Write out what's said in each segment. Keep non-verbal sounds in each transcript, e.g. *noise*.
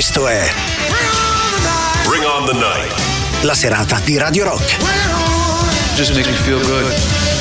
Questo è Bring on the night. la serata di Radio Rock. Just makes me feel good.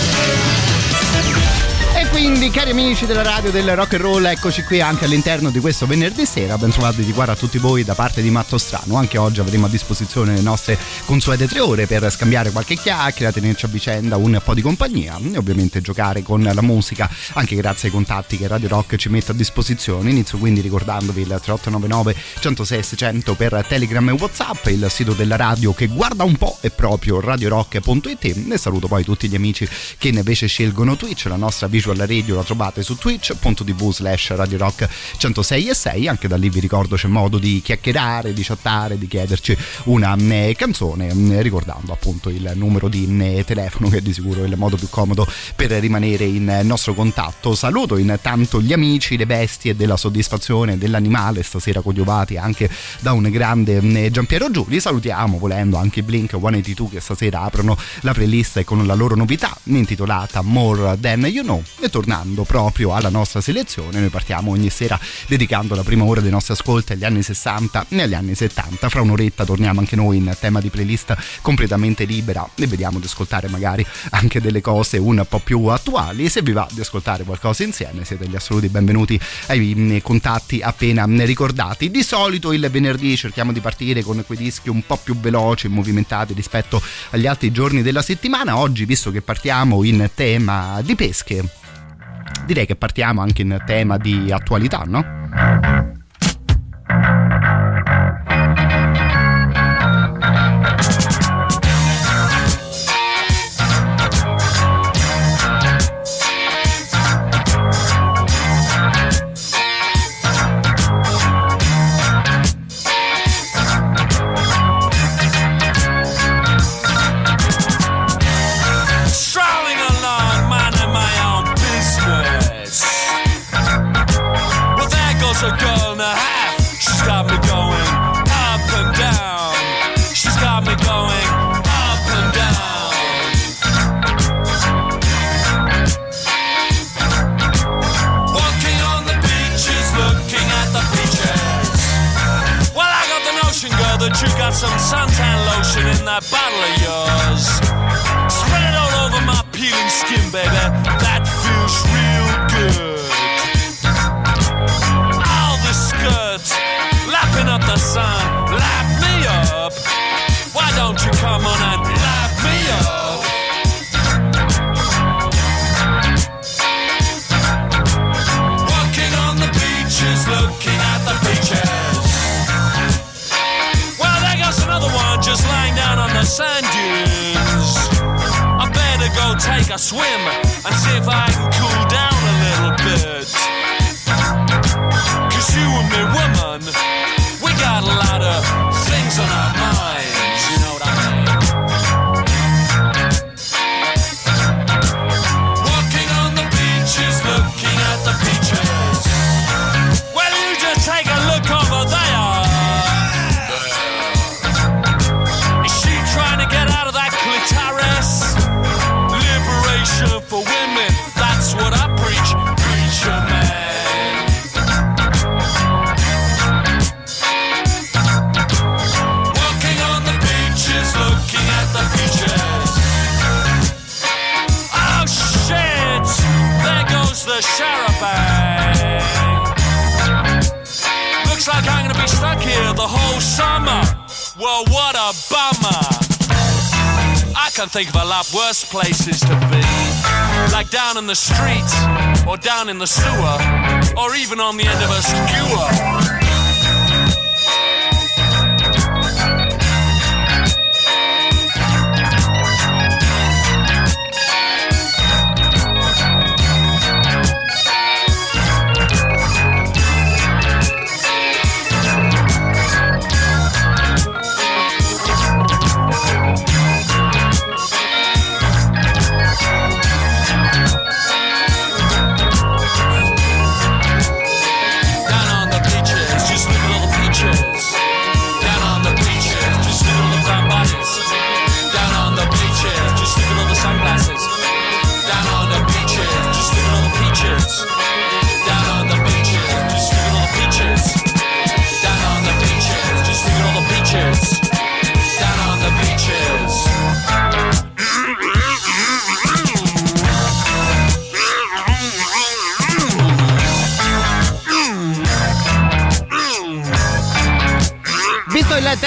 Quindi, cari amici della radio del rock and roll, eccoci qui anche all'interno di questo venerdì sera. Ben trovati di cuore a tutti voi da parte di Matto Strano. Anche oggi avremo a disposizione le nostre consuete tre ore per scambiare qualche chiacchiera, tenerci a vicenda un po' di compagnia e ovviamente giocare con la musica, anche grazie ai contatti che Radio Rock ci mette a disposizione. Inizio quindi ricordandovi il 3899 106 600 per Telegram e Whatsapp, il sito della radio che guarda un po' è proprio radiorock.it. E saluto poi tutti gli amici che invece scelgono Twitch, la nostra visual radio la trovate su twitch.tv slash radio rock 106 e 6 anche da lì vi ricordo c'è modo di chiacchierare di chattare di chiederci una eh, canzone eh, ricordando appunto il numero di eh, telefono che è di sicuro il modo più comodo per rimanere in nostro contatto. Saluto intanto gli amici le bestie della soddisfazione dell'animale stasera coadiuvati anche da un grande eh, Giampiero Giuli. Salutiamo volendo anche Blink 182 che stasera aprono la playlist con la loro novità intitolata More Than You Know. e tornando proprio alla nostra selezione, noi partiamo ogni sera dedicando la prima ora dei nostri ascolti agli anni 60 e agli anni 70. Fra un'oretta torniamo anche noi in tema di playlist completamente libera e vediamo di ascoltare magari anche delle cose un po' più attuali. Se vi va di ascoltare qualcosa insieme, siete gli assoluti benvenuti ai mm, contatti appena ricordati. Di solito il venerdì cerchiamo di partire con quei dischi un po' più veloci e movimentati rispetto agli altri giorni della settimana. Oggi, visto che partiamo in tema di pesche, direi che partiamo anche in tema di attualità, no? Don't you come on and lap me up? Walking on the beaches, looking at the beaches. Well, there goes another one just lying down on the sand dunes. I better go take a swim and see if I can cool down a little bit. Cause you and me, woman, we got a lot of things on our minds, Well, what a bummer. I can think of a lot worse places to be. Like down in the street, or down in the sewer, or even on the end of a skewer.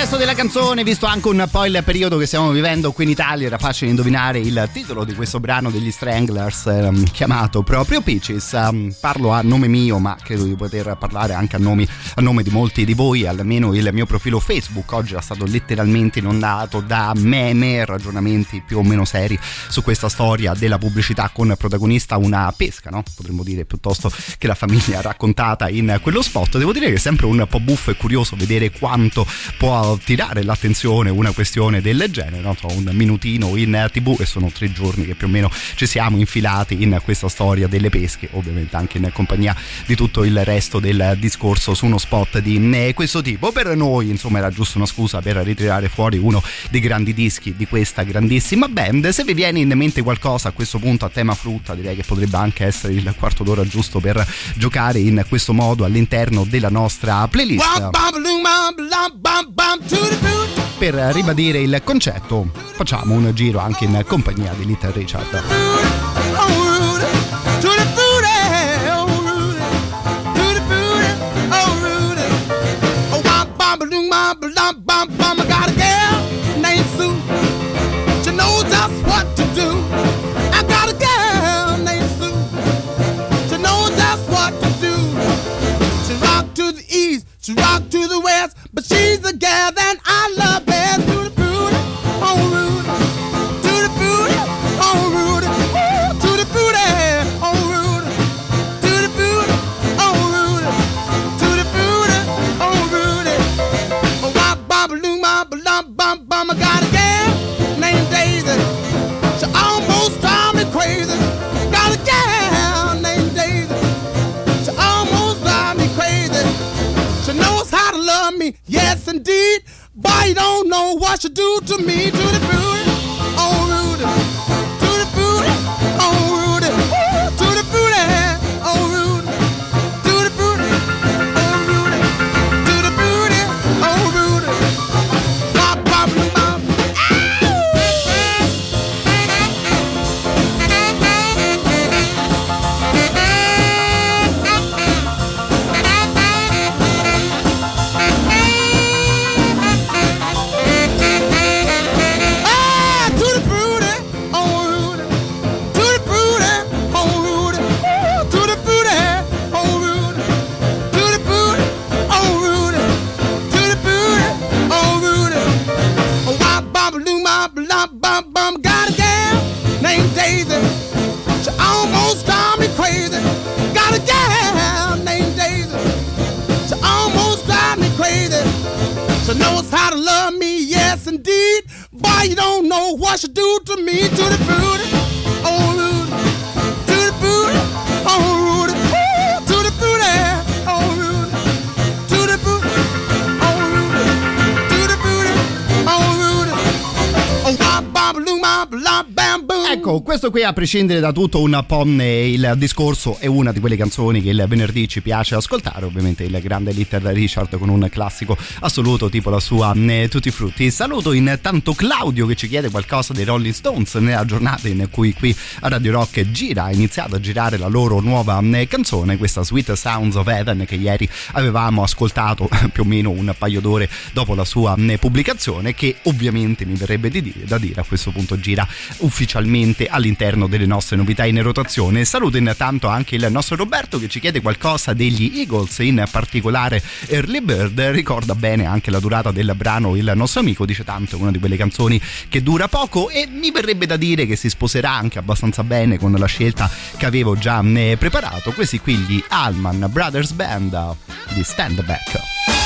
Testo della canzone, visto anche un po' il periodo che stiamo vivendo qui in Italia, era facile indovinare il titolo di questo brano degli Stranglers um, chiamato proprio Peaches. Um, parlo a nome mio, ma credo di poter parlare anche a, nomi, a, nome di molti di voi, almeno il mio profilo Facebook oggi è stato letteralmente inondato da meme ragionamenti più o meno seri su questa storia della pubblicità con protagonista una pesca, no? Potremmo dire piuttosto che la famiglia raccontata in quello spot. Devo dire che è sempre un po' buffo e curioso vedere quanto può attirare l'attenzione una questione del genere, no? un minutino in tv e sono tre giorni che più o meno ci siamo infilati in questa storia delle pesche, ovviamente anche in compagnia di tutto il resto del discorso su uno spot di questo tipo. Per noi insomma era giusto una scusa per ritirare fuori uno dei grandi dischi di questa grandissima band. Se vi viene in mente qualcosa a questo punto a tema frutta, direi che potrebbe anche essere il quarto d'ora giusto per giocare in questo modo all'interno della nostra playlist per ribadire il concetto facciamo un giro anche in compagnia di Little Richard. She rock to the west, but she's the gal that I love best. You don't know what she do to me, to the booty, oh Rudy, to the booty, oh knows how to love me, yes indeed. Boy, you don't know what she do to me, to the booty, oh Rudy, to the booty, oh Rudy, Ooh, to the booty, oh Rudy, to the booty, oh Rudy, to the booty, oh Rudy, oh bam. Ecco, questo qui a prescindere da tutto un po' il discorso è una di quelle canzoni che il venerdì ci piace ascoltare, ovviamente il grande Little Richard con un classico assoluto tipo la sua eh, Tutti Frutti. Saluto intanto Claudio che ci chiede qualcosa dei Rolling Stones nella giornata in cui qui a Radio Rock gira, ha iniziato a girare la loro nuova eh, canzone, questa Sweet Sounds of Heaven che ieri avevamo ascoltato *laughs* più o meno un paio d'ore dopo la sua eh, pubblicazione che ovviamente mi verrebbe di dire, da dire a questo punto gira ufficialmente all'interno delle nostre novità in rotazione. Saluto intanto anche il nostro Roberto che ci chiede qualcosa degli Eagles, in particolare Early Bird. Ricorda bene anche la durata del brano il nostro amico, dice tanto una di quelle canzoni che dura poco e mi verrebbe da dire che si sposerà anche abbastanza bene con la scelta che avevo già eh, preparato. Questi qui gli Allman Brothers Band di Stand Back.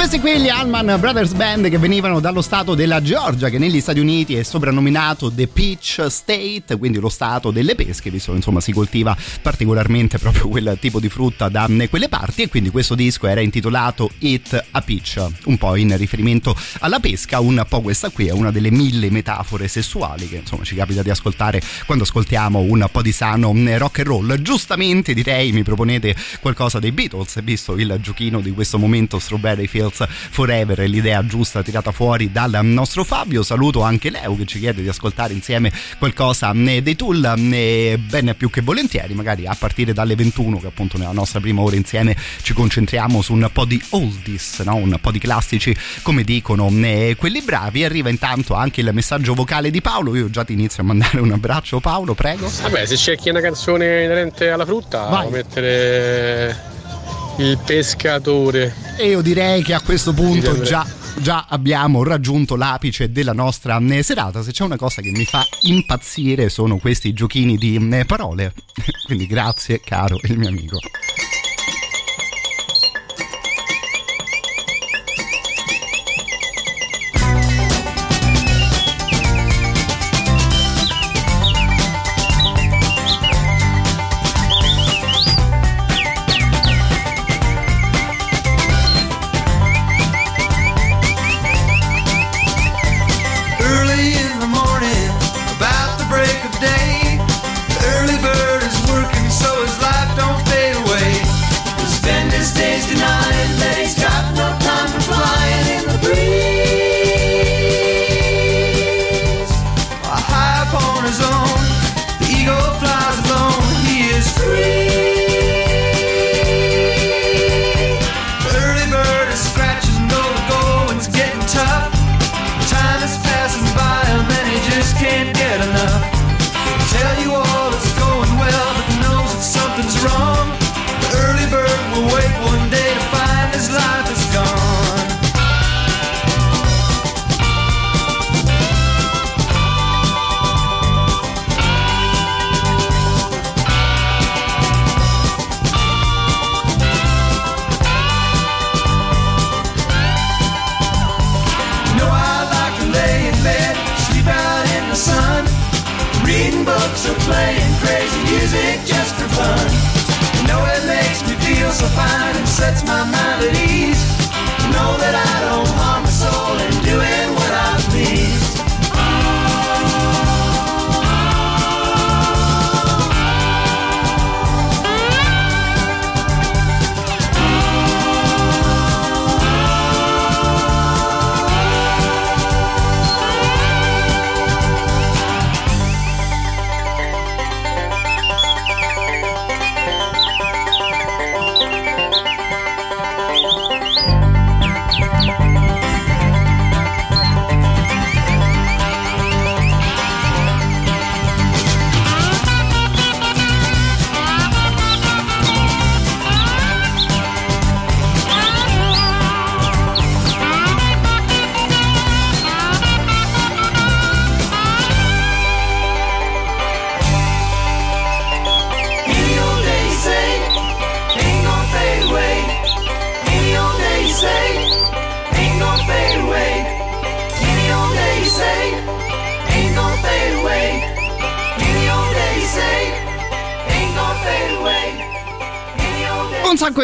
Questi qui gli Allman Brothers Band che venivano dallo stato della Georgia che negli Stati Uniti è soprannominato The Peach State, quindi lo stato delle pesche, visto che insomma si coltiva particolarmente proprio quel tipo di frutta da quelle parti e quindi questo disco era intitolato It a Peach, un po' in riferimento alla pesca, un po' questa qui è una delle mille metafore sessuali che insomma ci capita di ascoltare quando ascoltiamo un po' di sano rock and roll. Giustamente direi mi proponete qualcosa dei Beatles, visto il giochino di questo momento Strawberry Fields Forever è l'idea giusta tirata fuori dal nostro Fabio. Saluto anche Leo che ci chiede di ascoltare insieme qualcosa eh, dei Tool, eh, ben più che volentieri, magari a partire dalle 21 che appunto nella nostra prima ora insieme ci concentriamo su un po' di oldies, no? un po' di classici come dicono eh, quelli bravi. Arriva intanto anche il messaggio vocale di Paolo, io già ti inizio a mandare un abbraccio Paolo, prego. Vabbè, se cerchi una canzone inerente alla frutta, Vai. puoi mettere il pescatore. E io direi che a questo punto già, già abbiamo raggiunto l'apice della nostra eh, serata. Se c'è una cosa che mi fa impazzire sono questi giochini di eh, parole. *laughs* Quindi grazie caro il mio amico.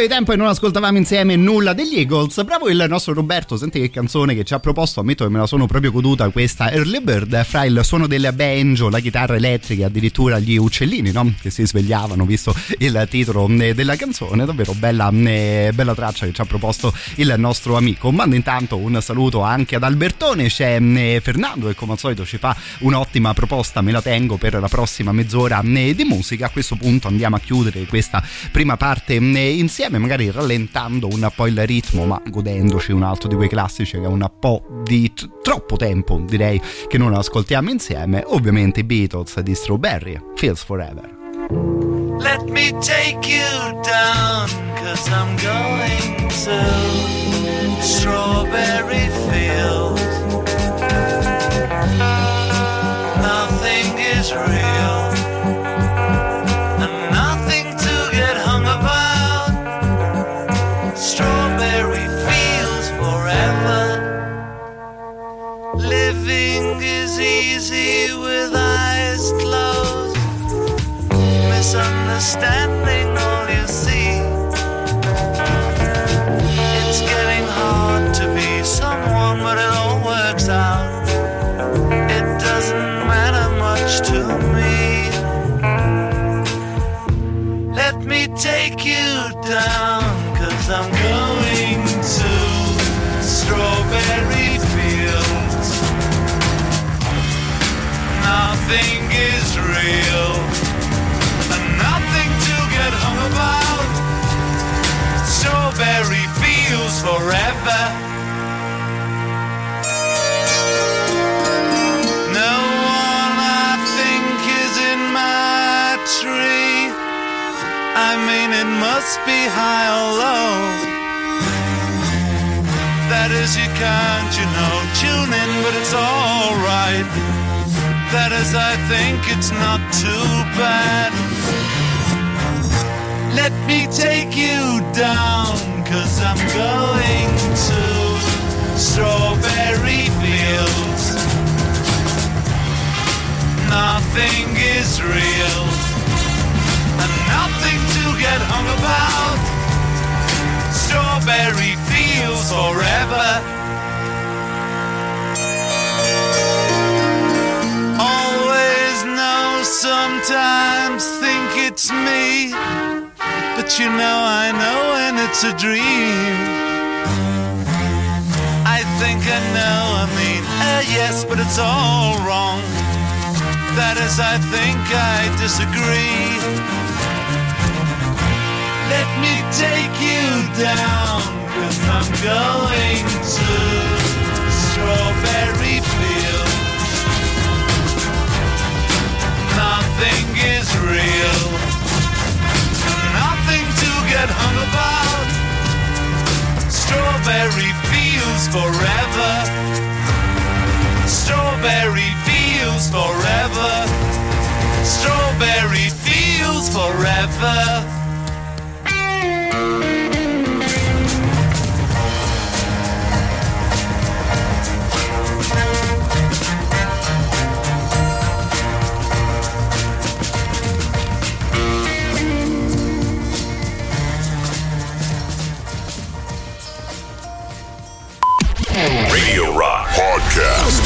Di tempo e non ascoltavamo insieme nulla degli Eagles. Bravo il nostro Roberto, senti che canzone che ci ha proposto. Ammetto che me la sono proprio goduta questa Early Bird. Fra il suono del banjo, la chitarra elettrica, addirittura gli uccellini no? che si svegliavano, visto il titolo eh, della canzone. Davvero bella, eh, bella traccia che ci ha proposto il nostro amico. Mando intanto un saluto anche ad Albertone. C'è eh, Fernando che come al solito ci fa un'ottima proposta. Me la tengo per la prossima mezz'ora di musica. A questo punto andiamo a chiudere questa prima parte eh, insieme, magari rallentando un po' il ritmo, ma godendoci un altro di quei classici che è un po' di t- troppo tempo, direi, che non ascoltiamo insieme. Ovviamente i Beatles di Strawberry, Feels Forever. Let me take you down, cause I'm going to Strawberry Fields. Nothing is real, all you see. It's getting hard to be someone, but it all works out. It doesn't matter much to me. Let me take you down, Strawberry fields forever. No one I think is in my tree. I mean, it must be high or low. That is, you can't, you know, tune in, but it's alright. That is, I think it's not too bad. Let me take you down, cause I'm going to Strawberry Fields. Nothing is real, and nothing to get hung about. Strawberry Fields forever. Sometimes think it's me. But you know, I know when it's a dream. I think I know, I mean, uh, yes, but it's all wrong. That is, I think I disagree. Let me take you down, cause I'm going to Strawberry Fields. Nothing is real, get hung about. Strawberry fields forever. Strawberry fields forever. Strawberry fields forever. Radio Rock Podcast.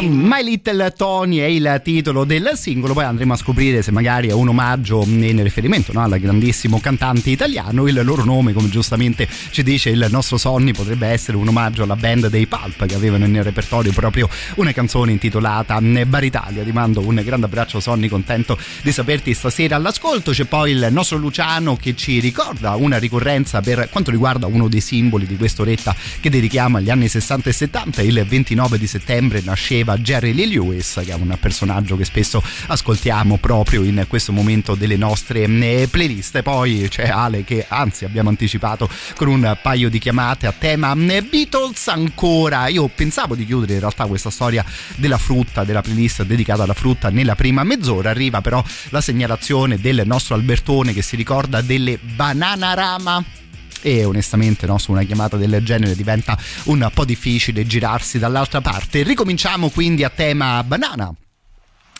My Little Tony è il titolo del singolo, poi andremo a scoprire se magari è un omaggio in riferimento no, al grandissimo cantante italiano, il loro nome come giustamente ci dice il nostro Sonny potrebbe essere un omaggio alla band dei Pulp che avevano nel repertorio proprio una canzone intitolata Bar Italia, ti mando un grande abbraccio Sonny, contento di saperti stasera all'ascolto, c'è poi il nostro Luciano che ci ricorda una ricorrenza per quanto riguarda uno dei simboli di quest'oretta che dedichiamo agli anni 60 e 70, il 29 di settembre nasceva Jerry Lee Lewis, che è un personaggio che spesso ascoltiamo proprio in questo momento delle nostre eh, playlist. Poi c'è Ale che anzi abbiamo anticipato con un paio di chiamate a tema eh, Beatles ancora. Io pensavo di chiudere in realtà questa storia della frutta, della playlist dedicata alla frutta nella prima mezz'ora. Arriva però la segnalazione del nostro Albertone che si ricorda delle Bananarama e onestamente no, su una chiamata del genere diventa un po' difficile girarsi dall'altra parte. Ricominciamo quindi a tema banana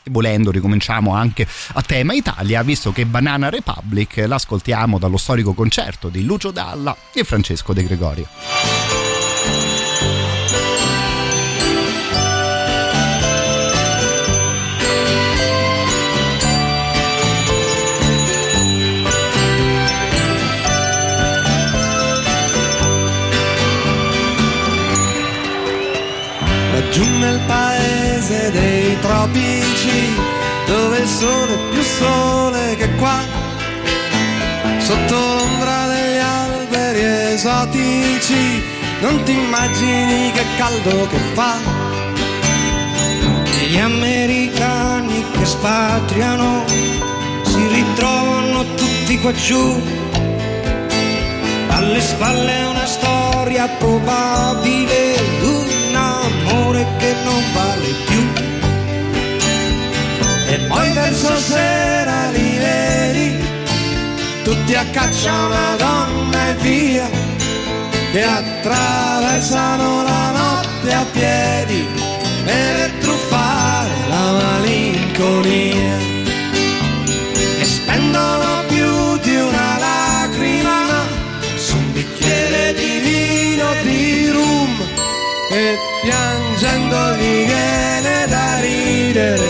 volendo ricominciamo anche a tema Italia, visto che Banana Republic l'ascoltiamo dallo storico concerto di Lucio Dalla e Francesco De Gregorio. Laggiù nel paese dei tropici, dove il sole è più sole che qua, sotto l'ombra degli alberi esotici, non ti immagini che caldo che fa. E Gli americani che spatriano si ritrovano tutti qua giù, alle spalle una storia probabile, che non vale più. E poi verso sera li vedi, tutti a caccia una donna e via, che attraversano la notte a piedi per truffare la malinconia. E spendono più di una lacrima su un bicchiere di vino di rum e piangendo gli viene da ridere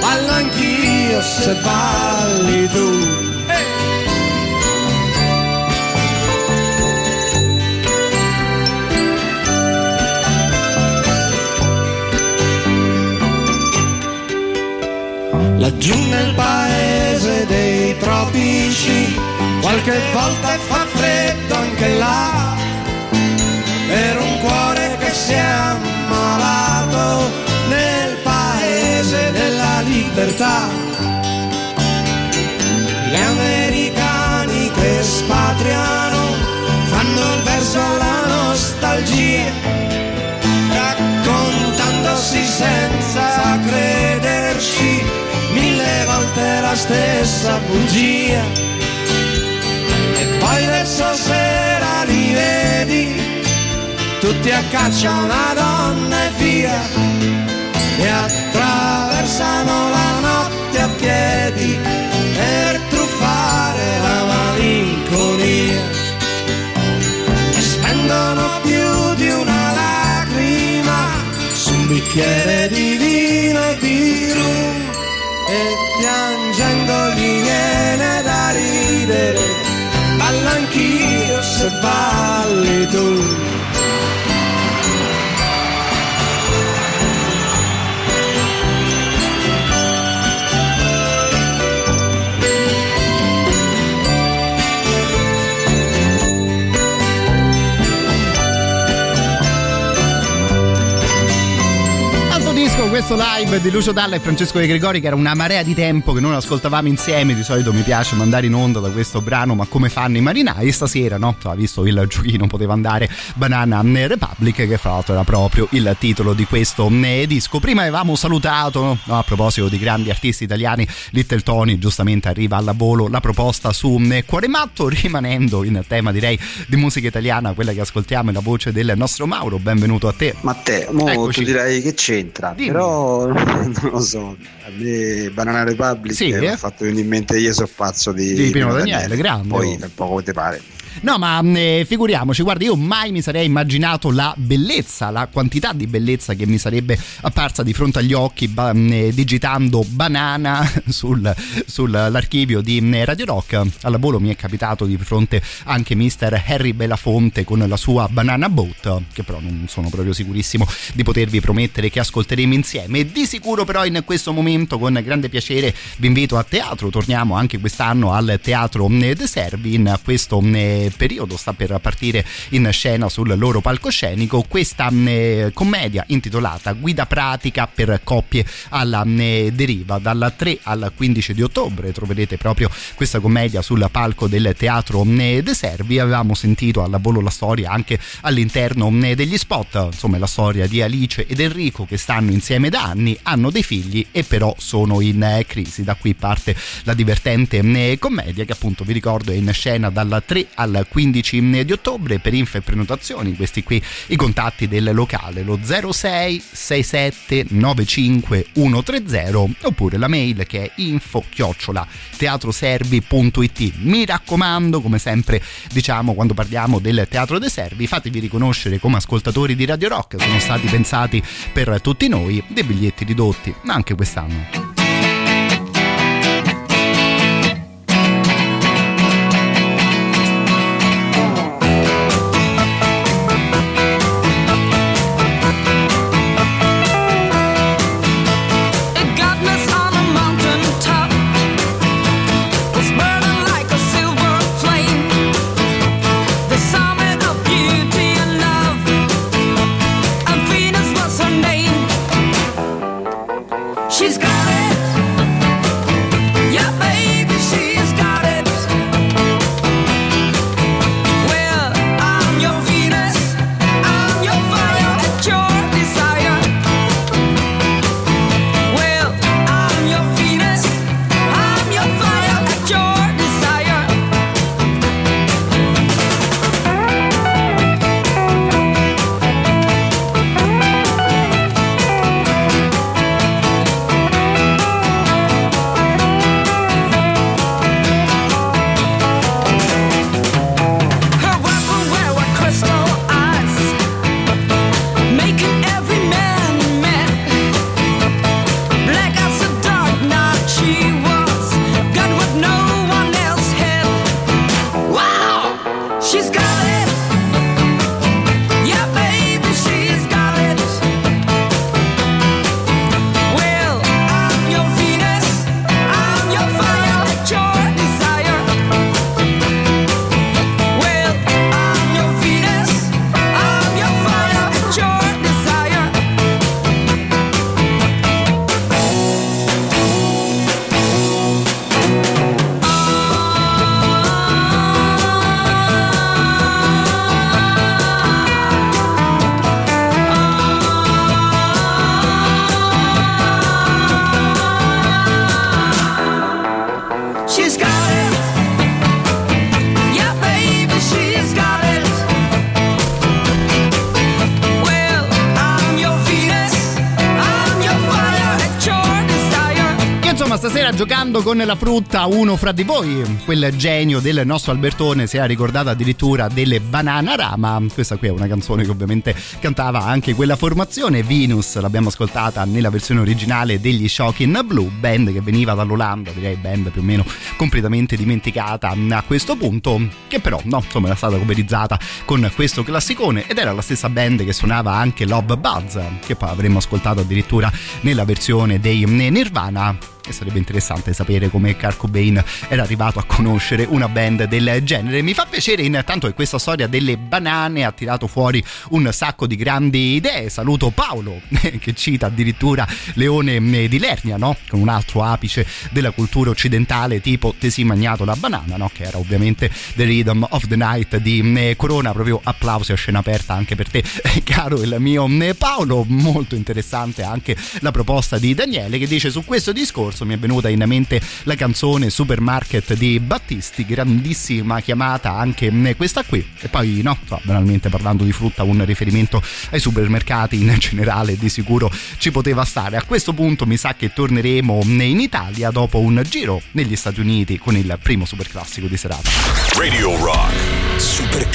ballo anch'io se balli tu. Laggiù nel paese dei tropici, qualche volta fa freddo anche là, per un cuore che si nel paese della libertà. Gli americani che spatriano fanno il verso alla nostalgia, raccontandosi senza crederci mille volte la stessa bugia. E poi verso sera li vedi, tutti a caccia una donna e via, e attraversano la notte a piedi per truffare la malinconia. E spendono più di una lacrima su un bicchiere di vino e di rum e piangendo gli viene da ridere, ballo anch'io se balli tu. Questo live di Lucio Dalla e Francesco De Gregori che era una marea di tempo che non ascoltavamo insieme di solito mi piace mandare in onda da questo brano ma come fanno i marinai stasera no? Ha visto il giochino poteva andare Banana Republic che fra l'altro era proprio il titolo di questo eh, disco prima avevamo salutato no? a proposito di grandi artisti italiani Little Tony giustamente arriva alla volo la proposta su eh, Cuore Matto rimanendo in tema direi di musica italiana quella che ascoltiamo è la voce del nostro Mauro benvenuto a te Ma te, mo Eccoci. tu direi che c'entra, Dimmi. però *laughs* non lo so. A me Banana Republic Sì, mi eh? ha fatto venire in mente io sono pazzo di, Di Pino Daniele, grande, Poi oh. per poco te pare. No, ma eh, figuriamoci, guarda, io mai mi sarei immaginato la bellezza, la quantità di bellezza che mi sarebbe apparsa di fronte agli occhi ba- eh, digitando banana *laughs* sul- sull'archivio di eh, Radio Rock. Al volo mi è capitato di fronte anche Mr. Harry Belafonte con la sua Banana Boat, che però non sono proprio sicurissimo di potervi promettere che ascolteremo insieme. Di sicuro però in questo momento con grande piacere vi invito a teatro, torniamo anche quest'anno al Teatro De Servi in questo periodo sta per partire in scena sul loro palcoscenico questa eh, commedia intitolata Guida pratica per coppie alla eh, deriva. Dal 3 al 15 di ottobre troverete proprio questa commedia sul palco del Teatro eh, De Servi. Avevamo sentito alla volo la storia anche all'interno degli spot. Insomma la storia di Alice ed Enrico che stanno insieme da anni hanno dei figli e però sono in crisi. Da qui parte la divertente commedia che appunto vi ricordo è in scena dal 3 al 15 di ottobre per info e prenotazioni questi qui i contatti del locale lo 06 67 95 130 oppure la mail che è info chiocciola teatroservi.it mi raccomando come sempre diciamo quando parliamo del teatro dei servi fatevi riconoscere come ascoltatori di Radio Rock sono stati pensati per tutti noi dei biglietti ridotti anche quest'anno con la frutta uno fra di voi, quel genio del nostro Albertone si era ricordato addirittura delle Banana Rama, questa qui è una canzone che ovviamente cantava anche quella formazione, Venus l'abbiamo ascoltata nella versione originale degli Shocking Blue, band che veniva dall'Olanda, direi band più o meno completamente dimenticata a questo punto, che però no, insomma era stata coverizzata con questo classicone ed era la stessa band che suonava anche Love Buzz, che poi avremmo ascoltato addirittura nella versione dei Nirvana e sarebbe interessante sapere come Kurt Cobain era arrivato a conoscere una band del genere. Mi fa piacere intanto che questa storia delle banane ha tirato fuori un sacco di grandi idee. Saluto Paolo *laughs* che cita addirittura Leone di Lernia, no? Con un altro apice della cultura occidentale tipo Te si magnato la banana, no? Che era ovviamente The Rhythm of the Night di Corona. Proprio applausi a scena aperta anche per te, *laughs* caro il mio Paolo. Molto interessante anche la proposta di Daniele che dice su questo discorso mi è venuta in mente la canzone Supermarket di Battisti, grandissima chiamata anche questa qui. E poi no, banalmente parlando di frutta un riferimento ai supermercati in generale di sicuro ci poteva stare. A questo punto mi sa che torneremo in Italia dopo un giro negli Stati Uniti con il primo superclassico di serata. Radio Rock. Super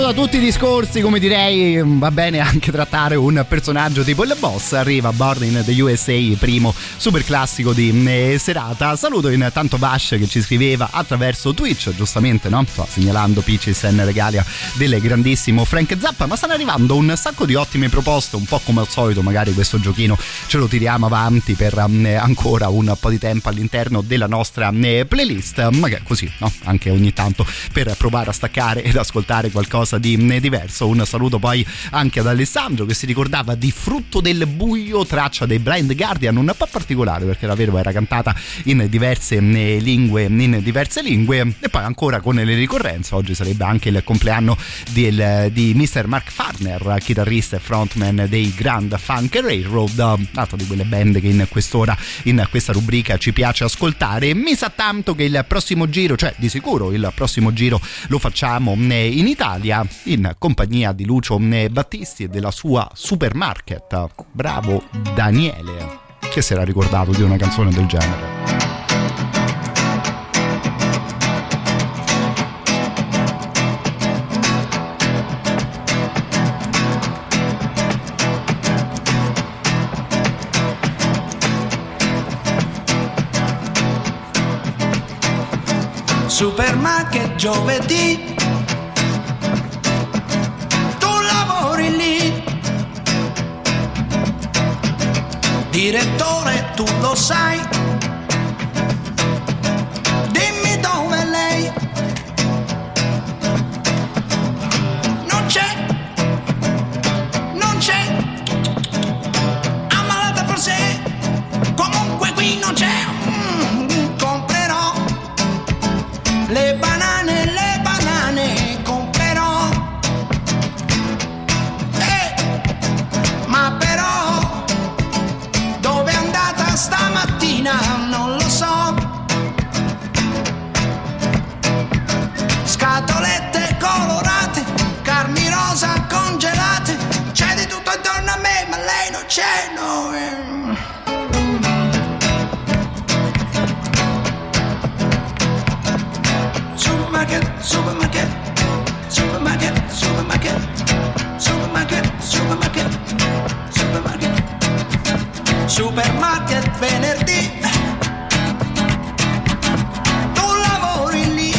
da tutti i discorsi, come direi, va bene anche trattare un personaggio tipo il boss. Arriva Born in the USA, primo super classico di eh, serata. Saluto intanto Vash che ci scriveva attraverso Twitch, giustamente, no? Sto segnalando Peaches and Regalia del grandissimo Frank Zappa. Ma stanno arrivando un sacco di ottime proposte, un po' come al solito, magari questo giochino ce lo tiriamo avanti per eh, ancora un po' di tempo all'interno della nostra eh, playlist. Magari così, no? Anche ogni tanto per provare a staccare ed ascoltare qualcosa di eh, diverso. Un saluto poi anche ad Alessandro che si ricordava di Frutto del Buio, traccia dei Blind Guardian, un po' particolare perché la vero era cantata in diverse eh, lingue, in diverse lingue e poi ancora con le ricorrenze. Oggi sarebbe anche il compleanno del, di Mr. Mark Farner, chitarrista e frontman dei Grand Funk Railroad, un'altra di quelle band che in quest'ora, in questa rubrica ci piace ascoltare. Mi sa tanto che il prossimo giro, cioè di sicuro il prossimo giro lo facciamo eh, in Italia in compagnia di Lucio Battisti e della sua Supermarket. Bravo Daniele, che si era ricordato di una canzone del genere. Supermarket giovedì. Direttore, tu lo sai. Ma lei non c'è, no. eh. Supermarket, supermarket, supermarket, supermarket, supermarket, supermarket, supermarket, supermarket venerdì. Tu lavori lì.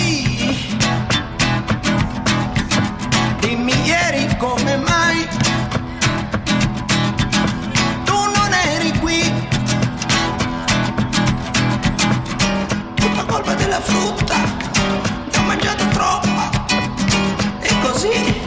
Dimmi ieri come della frutta ne ho mangiato troppa e così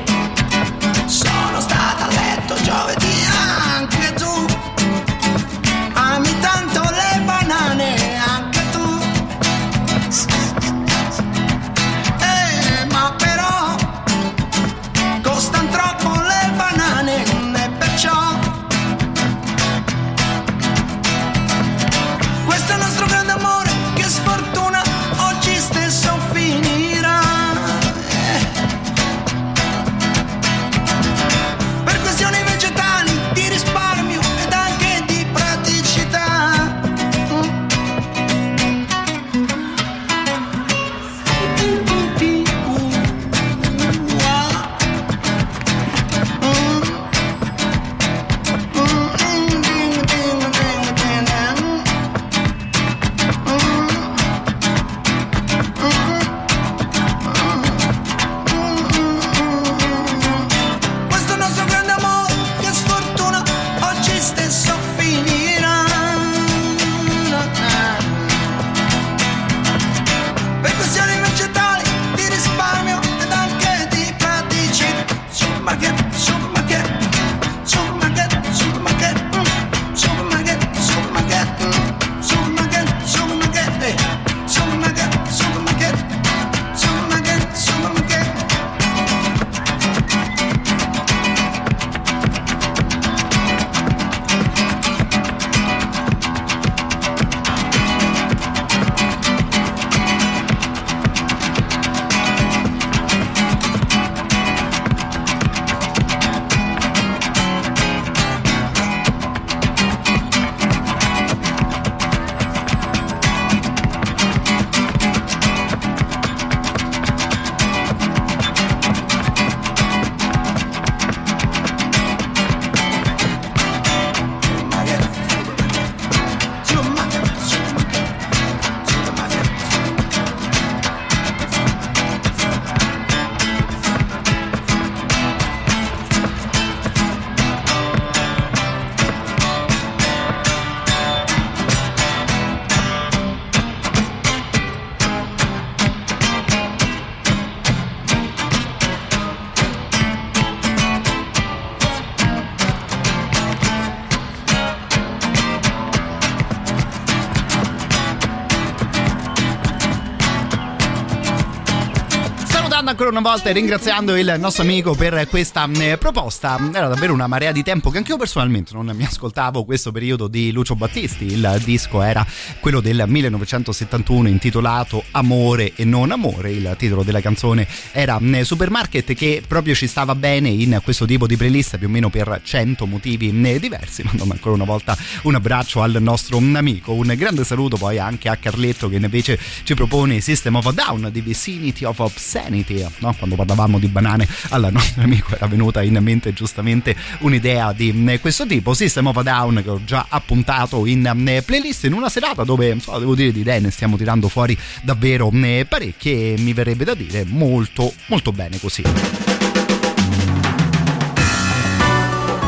una volta ringraziando il nostro amico per questa eh, proposta. Era davvero una marea di tempo che anche io personalmente non mi ascoltavo questo periodo di Lucio Battisti. Il disco era quello del 1971 intitolato Amore e non amore. Il titolo della canzone era eh, Supermarket che proprio ci stava bene in questo tipo di playlist più o meno per 100 motivi eh, diversi. *laughs* Mandando ancora una volta un abbraccio al nostro amico. Un grande saluto poi anche a Carletto che invece ci propone System of a Down di Vicinity of Obscenity. No? Quando parlavamo di banane al nostro amico era venuta in mente giustamente un'idea di mm, questo tipo. System of a Down che ho già appuntato in mm, playlist in una serata dove so, devo dire di ne stiamo tirando fuori davvero mm, parecchie e mi verrebbe da dire molto molto bene così.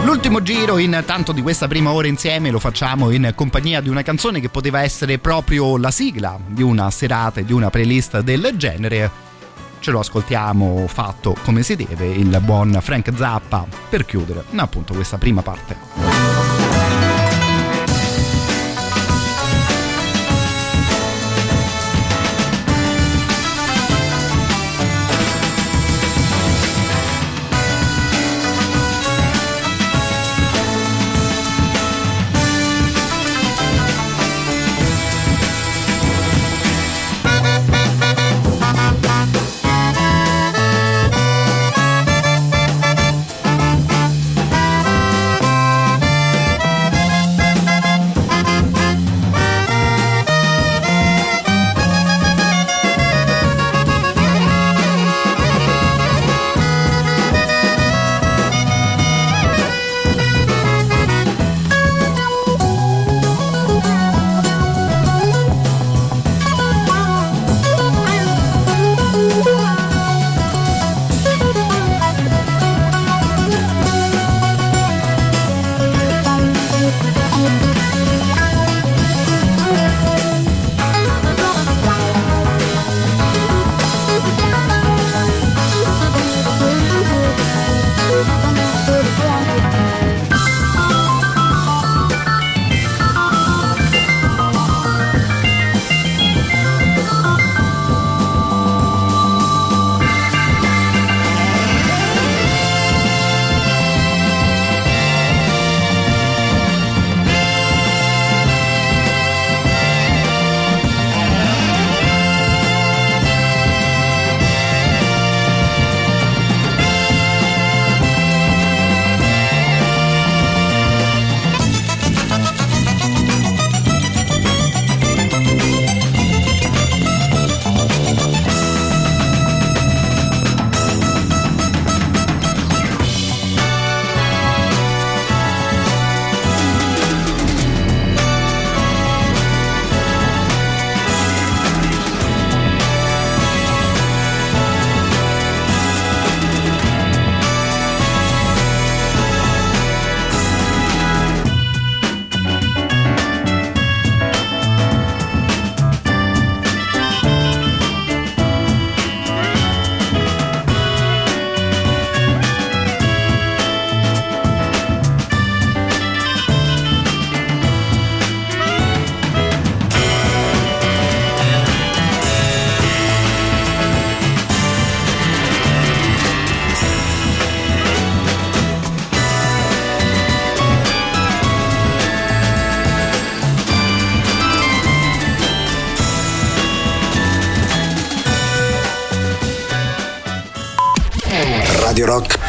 L'ultimo giro intanto di questa prima ora insieme lo facciamo in compagnia di una canzone che poteva essere proprio la sigla di una serata e di una playlist del genere. Ce lo ascoltiamo fatto come si deve, il buon Frank Zappa, per chiudere appunto questa prima parte. Rock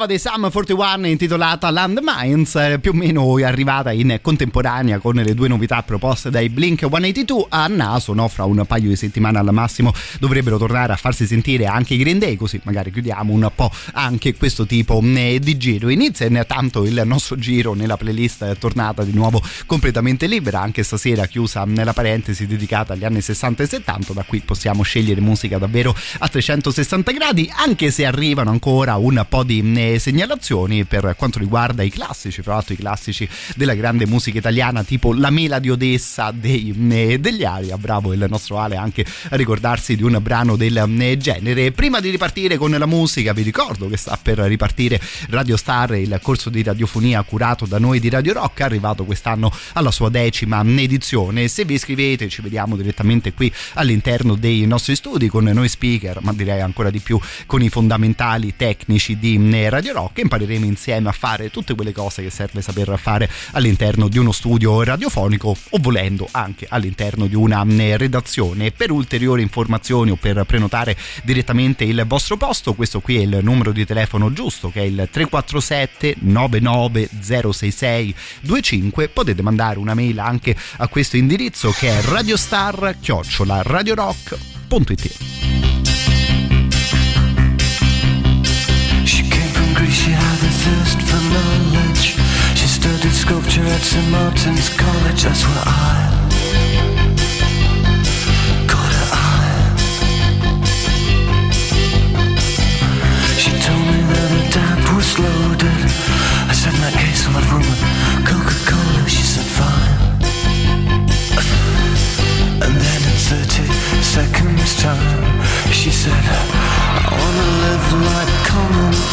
nuova dei Sum 41 intitolata Landmines, eh, più o meno arrivata in contemporanea con le due novità proposte dai Blink 182 a naso, no? fra un paio di settimane al massimo dovrebbero tornare a farsi sentire anche i Green Day, così magari chiudiamo un po' anche questo tipo eh, di giro. Inizia intanto il nostro giro nella playlist è tornata di nuovo completamente libera, anche stasera chiusa nella parentesi dedicata agli anni 60 e 70, da qui possiamo scegliere musica davvero a 360 gradi, anche se arrivano ancora un po' di segnalazioni per quanto riguarda i classici, fra l'altro i classici della grande musica italiana tipo La Mela di Odessa dei, eh, degli Aria. Bravo il nostro Ale anche a ricordarsi di un brano del eh, genere. Prima di ripartire con la musica vi ricordo che sta per ripartire Radio Star, il corso di radiofonia curato da noi di Radio Rock, arrivato quest'anno alla sua decima edizione. Se vi iscrivete ci vediamo direttamente qui all'interno dei nostri studi con noi speaker, ma direi ancora di più con i fondamentali tecnici di eh, Radio Rock e impareremo insieme a fare tutte quelle cose che serve saper fare all'interno di uno studio radiofonico o volendo anche all'interno di una eh, redazione. Per ulteriori informazioni o per prenotare direttamente il vostro posto, questo qui è il numero di telefono giusto che è il 347 99066 25. Potete mandare una mail anche a questo indirizzo che è radiostar chiocciola radiorock.it. She had a thirst for knowledge. She studied sculpture at St. Martin's College, that's where I caught her eye. She told me that her dad was loaded. I said, in that case, I'll have rum and Coca-Cola. She said, fine. And then in 30 seconds time She said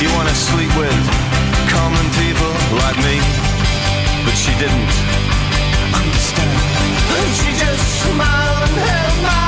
You wanna sleep with common people like me. But she didn't understand. And she just smiled and held my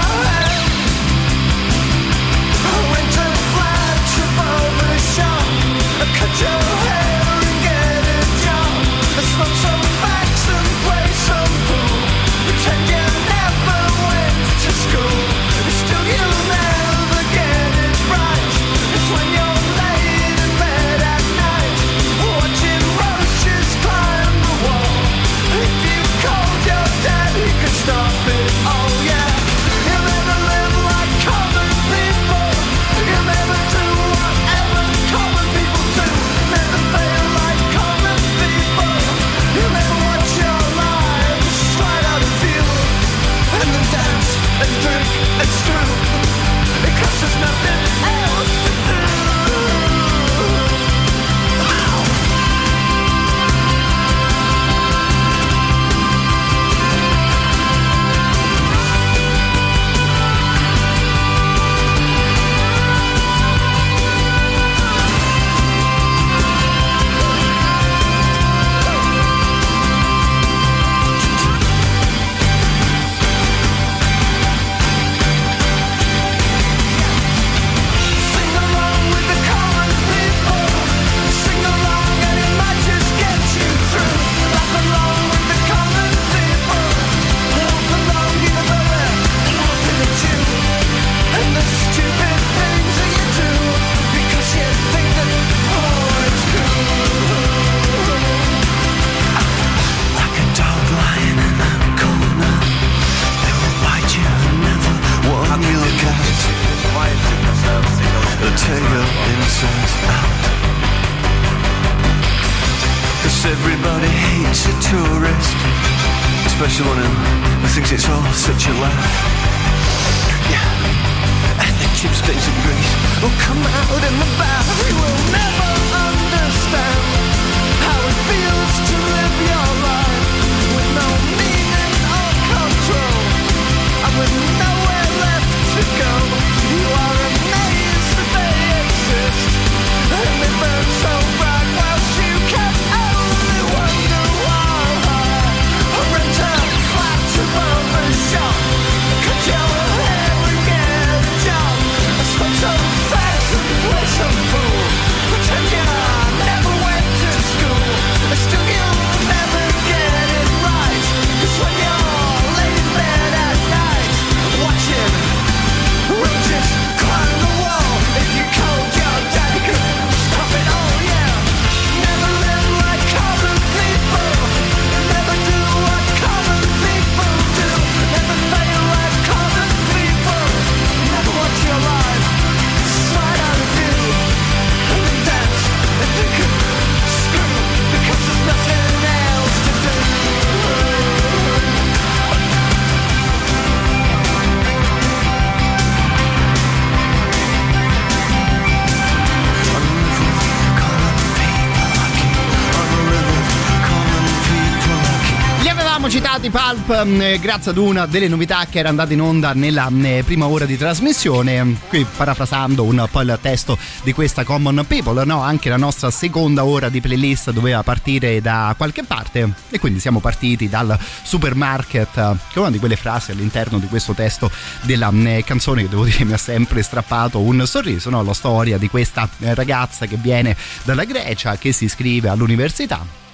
Pulp, mm, eh, grazie ad una delle novità che era andata in onda nella mm, prima ora di trasmissione. Qui parafrasando un po' il testo di questa Common People, no? Anche la nostra seconda ora di playlist doveva partire da qualche parte e quindi siamo partiti dal supermarket, che è una di quelle frasi all'interno di questo testo della mm, canzone che devo dire mi ha sempre strappato un sorriso, no? La storia di questa eh, ragazza che viene dalla Grecia, che si iscrive all'università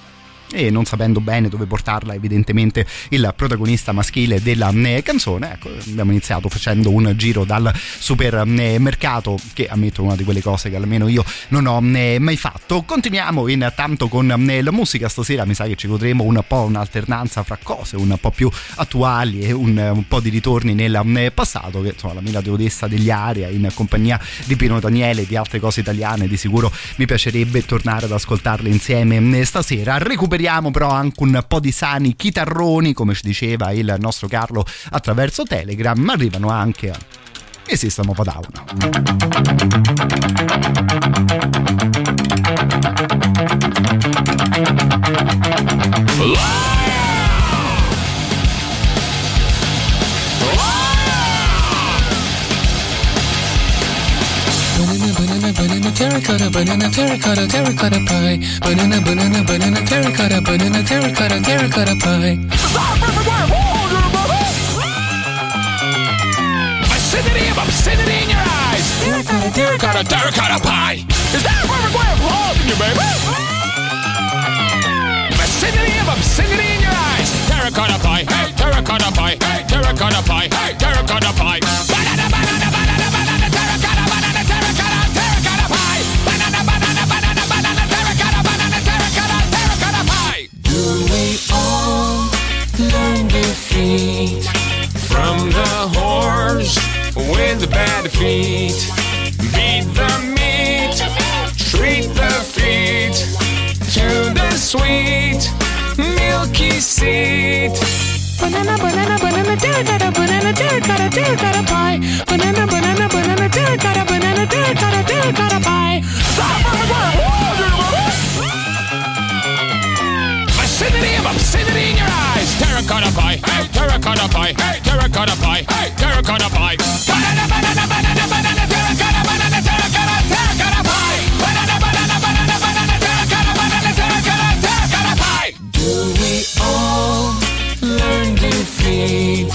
e non sapendo bene dove portarla evidentemente il protagonista maschile della eh, canzone ecco abbiamo iniziato facendo un giro dal supermercato che ammetto una di quelle cose che almeno io non ho eh, mai fatto. Continuiamo intanto con eh, la musica. Stasera mi sa che ci godremo un po' un'alternanza fra cose un po' più attuali e un, po' di ritorni nel passato che insomma la mela deodessa degli aria in compagnia di Pino Daniele e di altre cose italiane di sicuro mi piacerebbe tornare ad ascoltarle insieme stasera. Recuperiamo speriamo però anche un po' di sani chitarroni, come ci diceva il nostro Carlo attraverso Telegram, ma arrivano anche e System of a Down. Banana, terracotta, banana, terracotta, terracotta pie. Banana, banana, banana, terracotta, banana, terracotta, terracotta pie. Of obscenity in your eyes. Terracotta, terracotta, terracotta pie. Is that a loving you, baby? Of obscenity in your eyes. Terracotta pie. Hey, terracotta pie. Hey, terracotta pie. Hey, terracotta pie. Feet, beat the meat, treat the feet to the sweet, milky seat. Banana, banana, banana, terracotta, banana, terracotta, terracotta pie. Banana, banana, banana, terracotta, banana, terracotta, terracotta Terracotta pie, hey, terracotta pie, hey, terracotta pie, hey, terracotta pie. Banana, banana, banana, banana, terracotta, banana, terracotta, terracotta pie. Banana, banana, banana, banana, terracotta, banana, terracotta, terracotta pie. Do we all learn defeat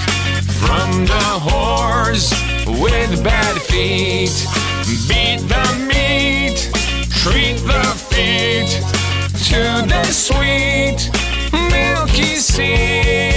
From the whores with bad feet, beat the meat, treat the feet to the sweet, que sim.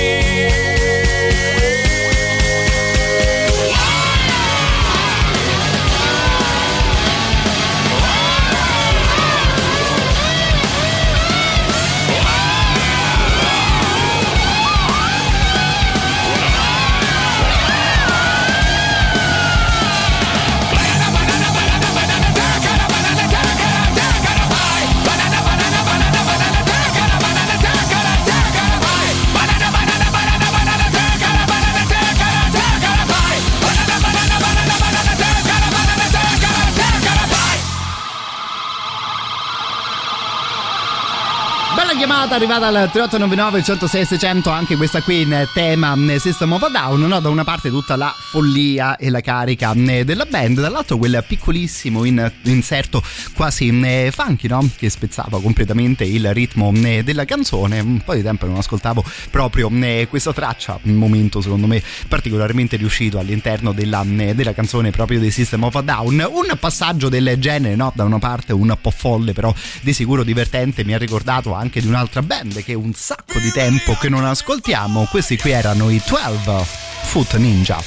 Chiamata arrivata al 3899 106 600 anche questa qui in tema mm, System of a Down no? da una parte tutta la follia e la carica mm, della band dall'altro quel piccolissimo in- inserto quasi mm, funky no? che spezzava completamente il ritmo della canzone un po' di tempo non ascoltavo proprio questa traccia un momento secondo me particolarmente riuscito all'interno della, della canzone proprio dei System of a Down un passaggio del genere no? da una parte un po' folle però di sicuro divertente mi ha ricordato anche di un'altra band che un sacco di tempo che non ascoltiamo. Questi qui erano i 12 Foot Ninja.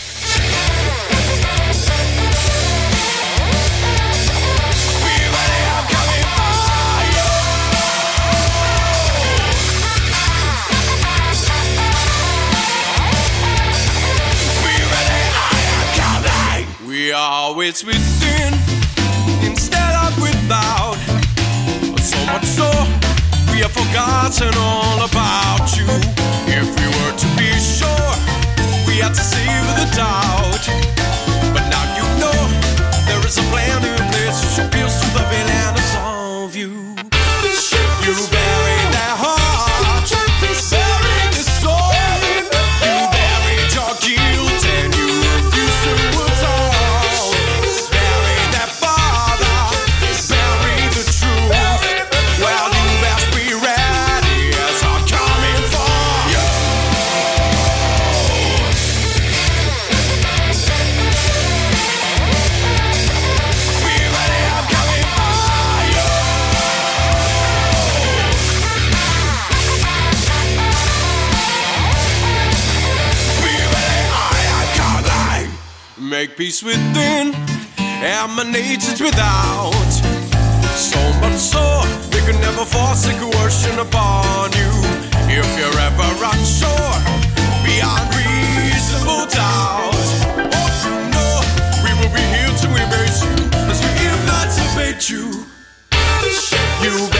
Always within instead of without. So much so, we have forgotten all about you. If we were to be sure, we had to save the doubt. But now you know there is a plan make peace within, emanates without. So much so, they could never force a coercion upon you. If you're ever unsure, beyond reasonable doubt. Oh, you know, we will be here to embrace you as we emancipate you. You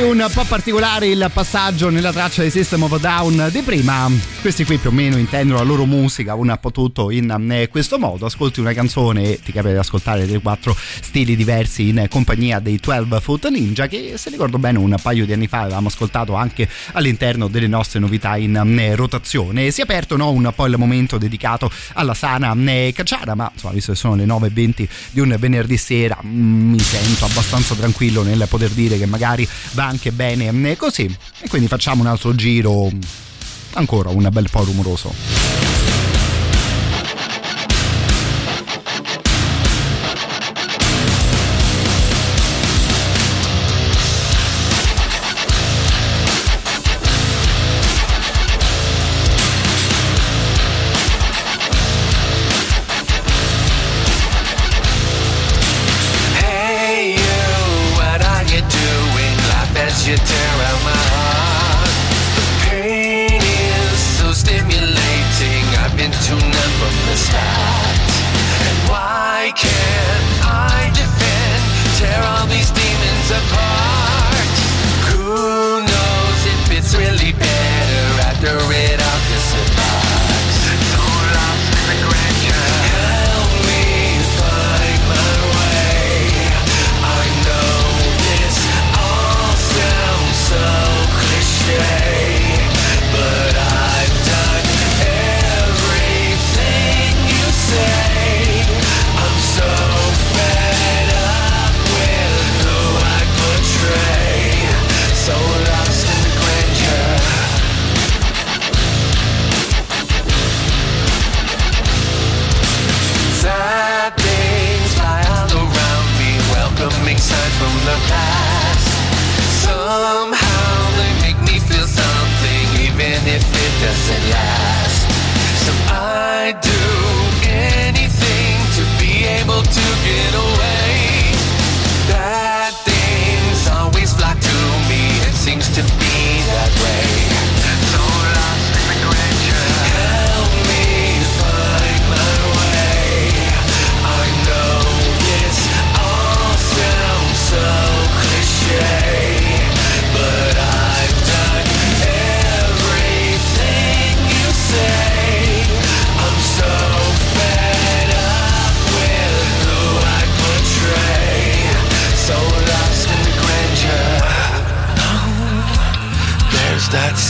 magari un po' particolare il passaggio nella traccia di System of a Down di prima, questi qui più o meno intendono la loro musica un po' tutto in eh, questo modo. Ascolti una canzone e ti capita di ascoltare dei quattro stili diversi in compagnia dei 12 Foot Ninja, che se ricordo bene un paio di anni fa avevamo ascoltato anche all'interno delle nostre novità in eh, rotazione. Si è aperto no, un po' il momento dedicato alla sana eh, cacciara, ma insomma, visto che sono le 9.20 di un venerdì sera, mm, mi sento abbastanza tranquillo nel poter dire che magari va anche bene così. E quindi facciamo un altro giro, ancora un bel po' rumoroso.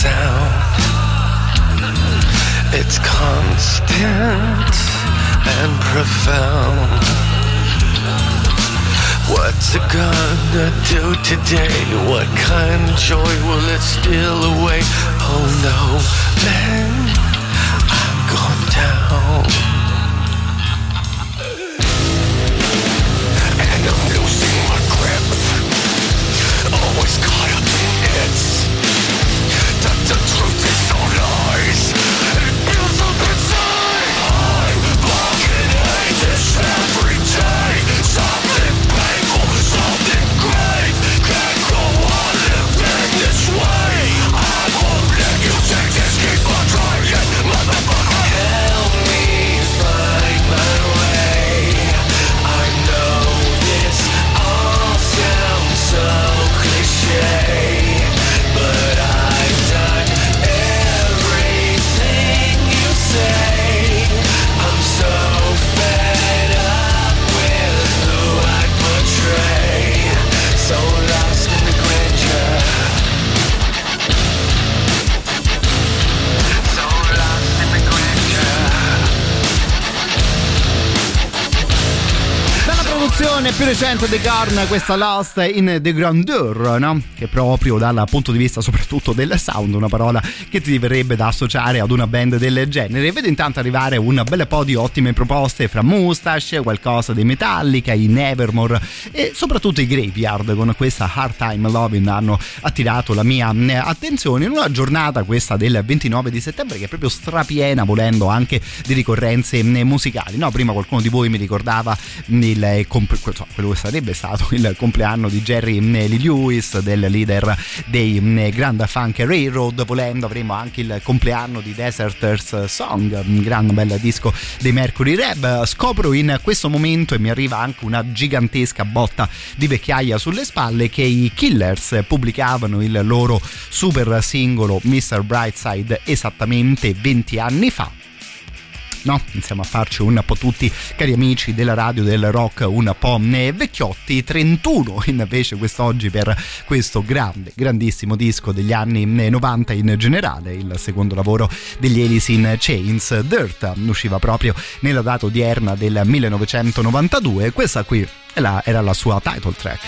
Sound. It's constant and profound. What's it gonna do today? What kind of joy will it steal away? Oh no, man, I'm gone down. Versione più recente di Garn, questa Lost in The Grandeur, no? Che proprio dal punto di vista soprattutto del sound, una parola che ti verrebbe da associare ad una band del genere. Vedo intanto arrivare un bel po' di ottime proposte fra Mustache, qualcosa di Metallica, i Nevermore e soprattutto i Graveyard con questa Hard Time Loving hanno attirato la mia eh, attenzione in una giornata questa del 29 di settembre che è proprio strapiena volendo anche di ricorrenze eh, musicali. No, prima qualcuno di voi mi ricordava il quello che sarebbe stato il compleanno di Jerry Lee Lewis, del leader dei Grand Funk Railroad. Volendo avremo anche il compleanno di Deserters Song, un gran bel disco dei Mercury Reb. Scopro in questo momento e mi arriva anche una gigantesca botta di vecchiaia sulle spalle che i Killers pubblicavano il loro super singolo Mr. Brightside esattamente 20 anni fa no? Iniziamo a farci un po' tutti, cari amici della radio del rock, un po' vecchiotti, 31 invece quest'oggi per questo grande, grandissimo disco degli anni 90 in generale, il secondo lavoro degli Alice in Chains, Dirt, usciva proprio nella data odierna del 1992, questa qui era la sua title track.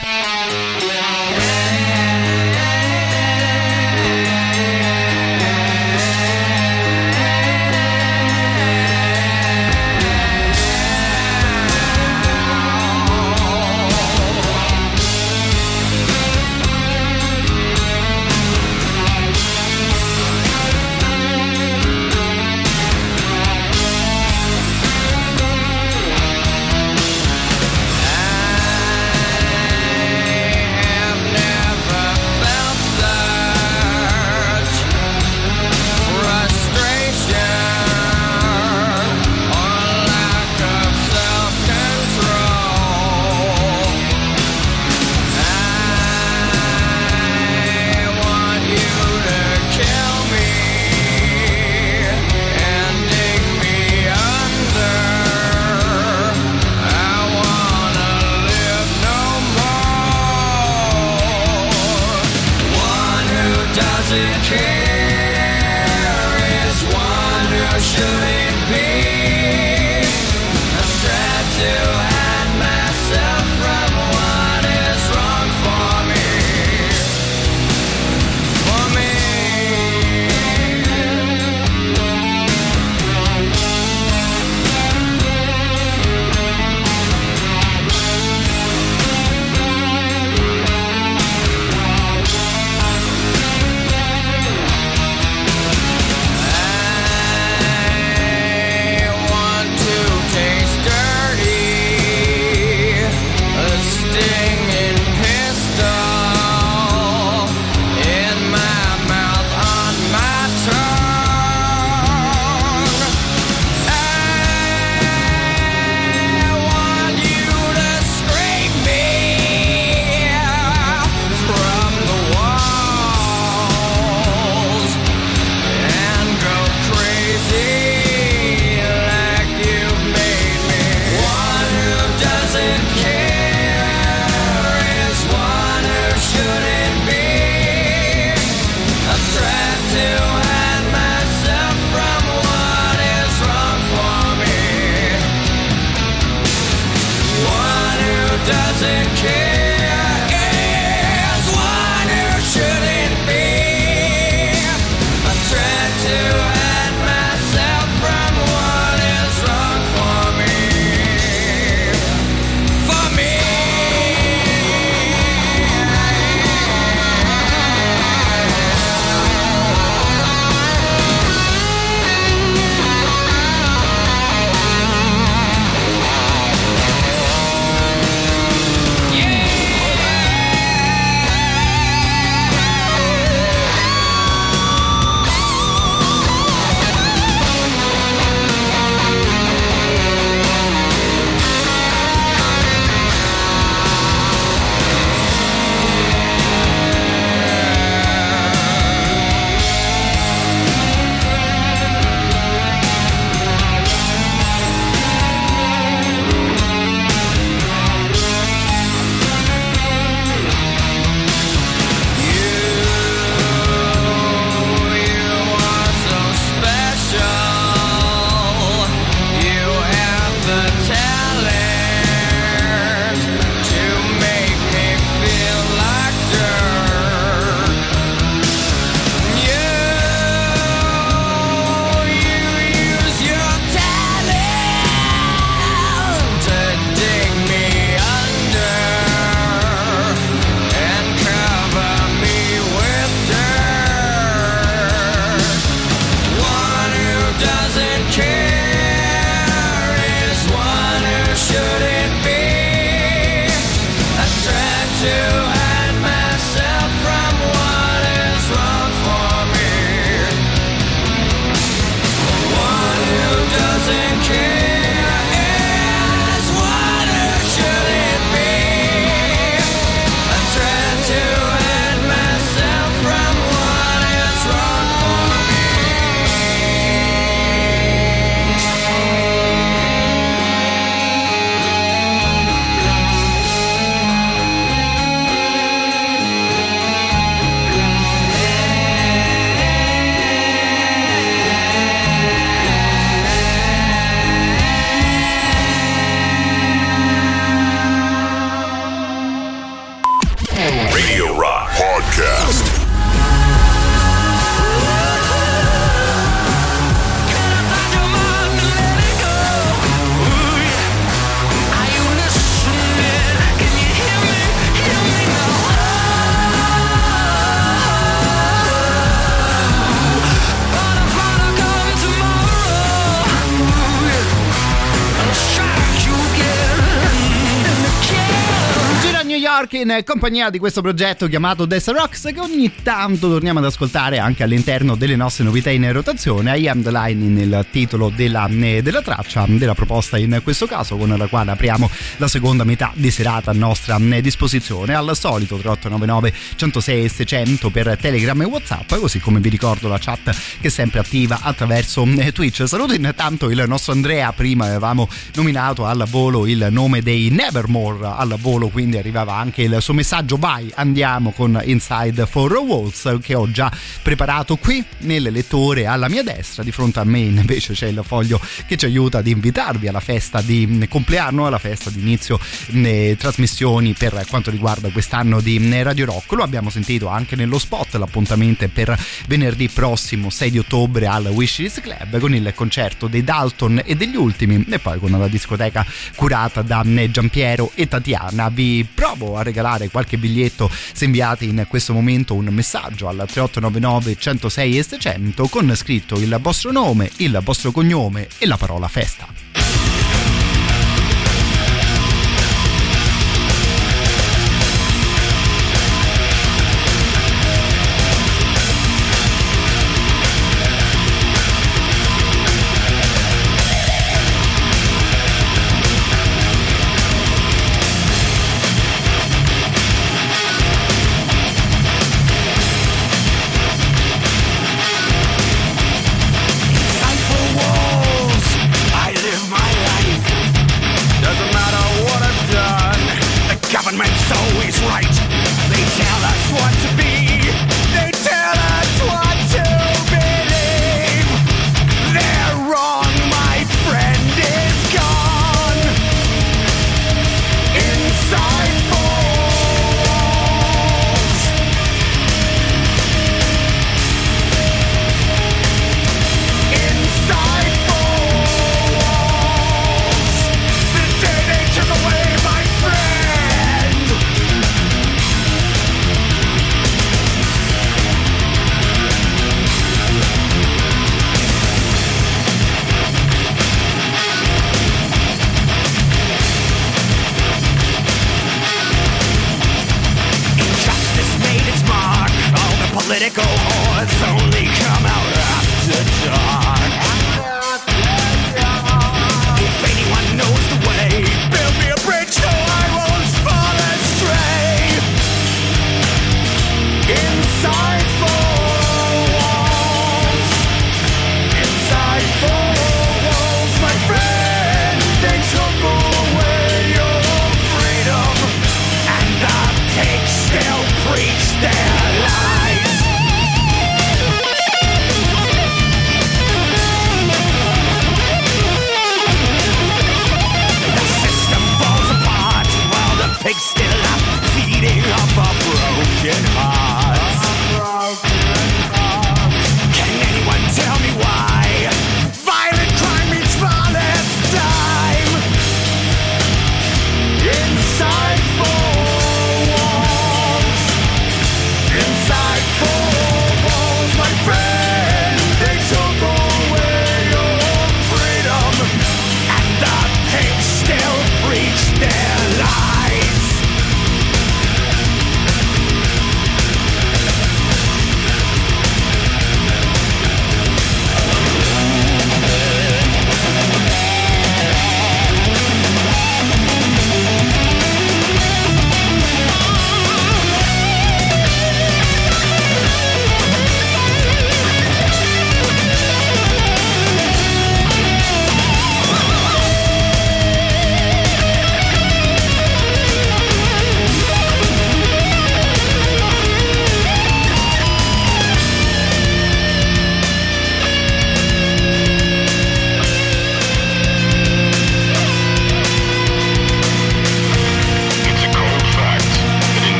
In compagnia di questo progetto chiamato Death Rocks che ogni tanto torniamo ad ascoltare anche all'interno delle nostre novità in rotazione. I am the line nel titolo della, della traccia, della proposta in questo caso con la quale apriamo la seconda metà di serata a nostra disposizione. Al solito 3899 106 600 per Telegram e Whatsapp, così come vi ricordo la chat che è sempre attiva attraverso eh, Twitch. Saluto intanto il nostro Andrea, prima avevamo nominato al volo il nome dei Nevermore al volo, quindi arrivava anche il suo messaggio. Vai andiamo con Inside for Walls che ho già preparato qui nel lettore alla mia destra. Di fronte a me invece c'è il foglio che ci aiuta ad invitarvi alla festa di compleanno alla festa di inizio mm, trasmissioni per quanto riguarda quest'anno di mm, Radio Rock. Lo abbiamo sentito anche nello spot l'appuntamento è per venerdì prossimo 6 di ottobre al Wishlist Club con il concerto dei Dalton e degli ultimi e poi con la discoteca curata da Giampiero e Tatiana. Vi provo a regalare qualche biglietto se inviate in questo momento un messaggio al 3899 106 e 600 con scritto il vostro nome, il vostro cognome e la parola festa.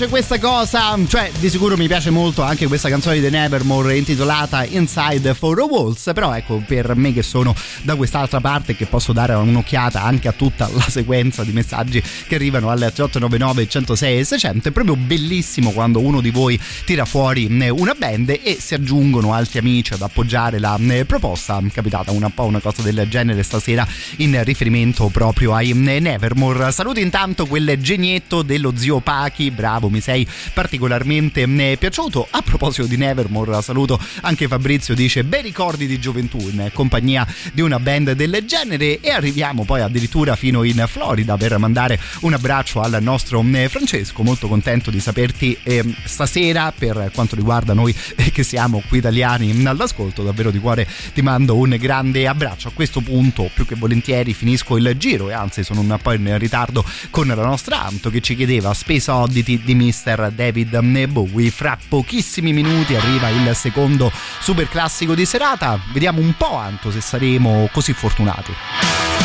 Piace questa cosa, cioè di sicuro mi piace molto anche questa canzone di Nevermore intitolata Inside Four Walls, però ecco per me che sono da quest'altra parte che posso dare un'occhiata anche a tutta la sequenza di messaggi che arrivano al 3899 106 e 600 è proprio bellissimo quando uno di voi tira fuori una band e si aggiungono altri amici ad appoggiare la proposta, è capitata un po' una cosa del genere stasera in riferimento proprio ai Nevermore. Saluti intanto quel genietto dello zio Pachi, bravo, mi sei particolarmente piaciuto. A proposito di Nevermore, saluto anche Fabrizio, dice bei ricordi di gioventù in compagnia di una band del genere e arriviamo poi addirittura fino in Florida per mandare un abbraccio al nostro Francesco, molto contento di saperti eh, stasera per quanto riguarda noi che siamo qui italiani all'ascolto, davvero di cuore ti mando un grande abbraccio. A questo punto più che volentieri finisco il giro e anzi sono un po' in ritardo con la nostra Anto che ci chiedeva Spesa Oddity di Mr. David Bowie. Fra pochissimi minuti arriva il secondo super classico di serata. Vediamo un po' Anto se saremo così fortunati.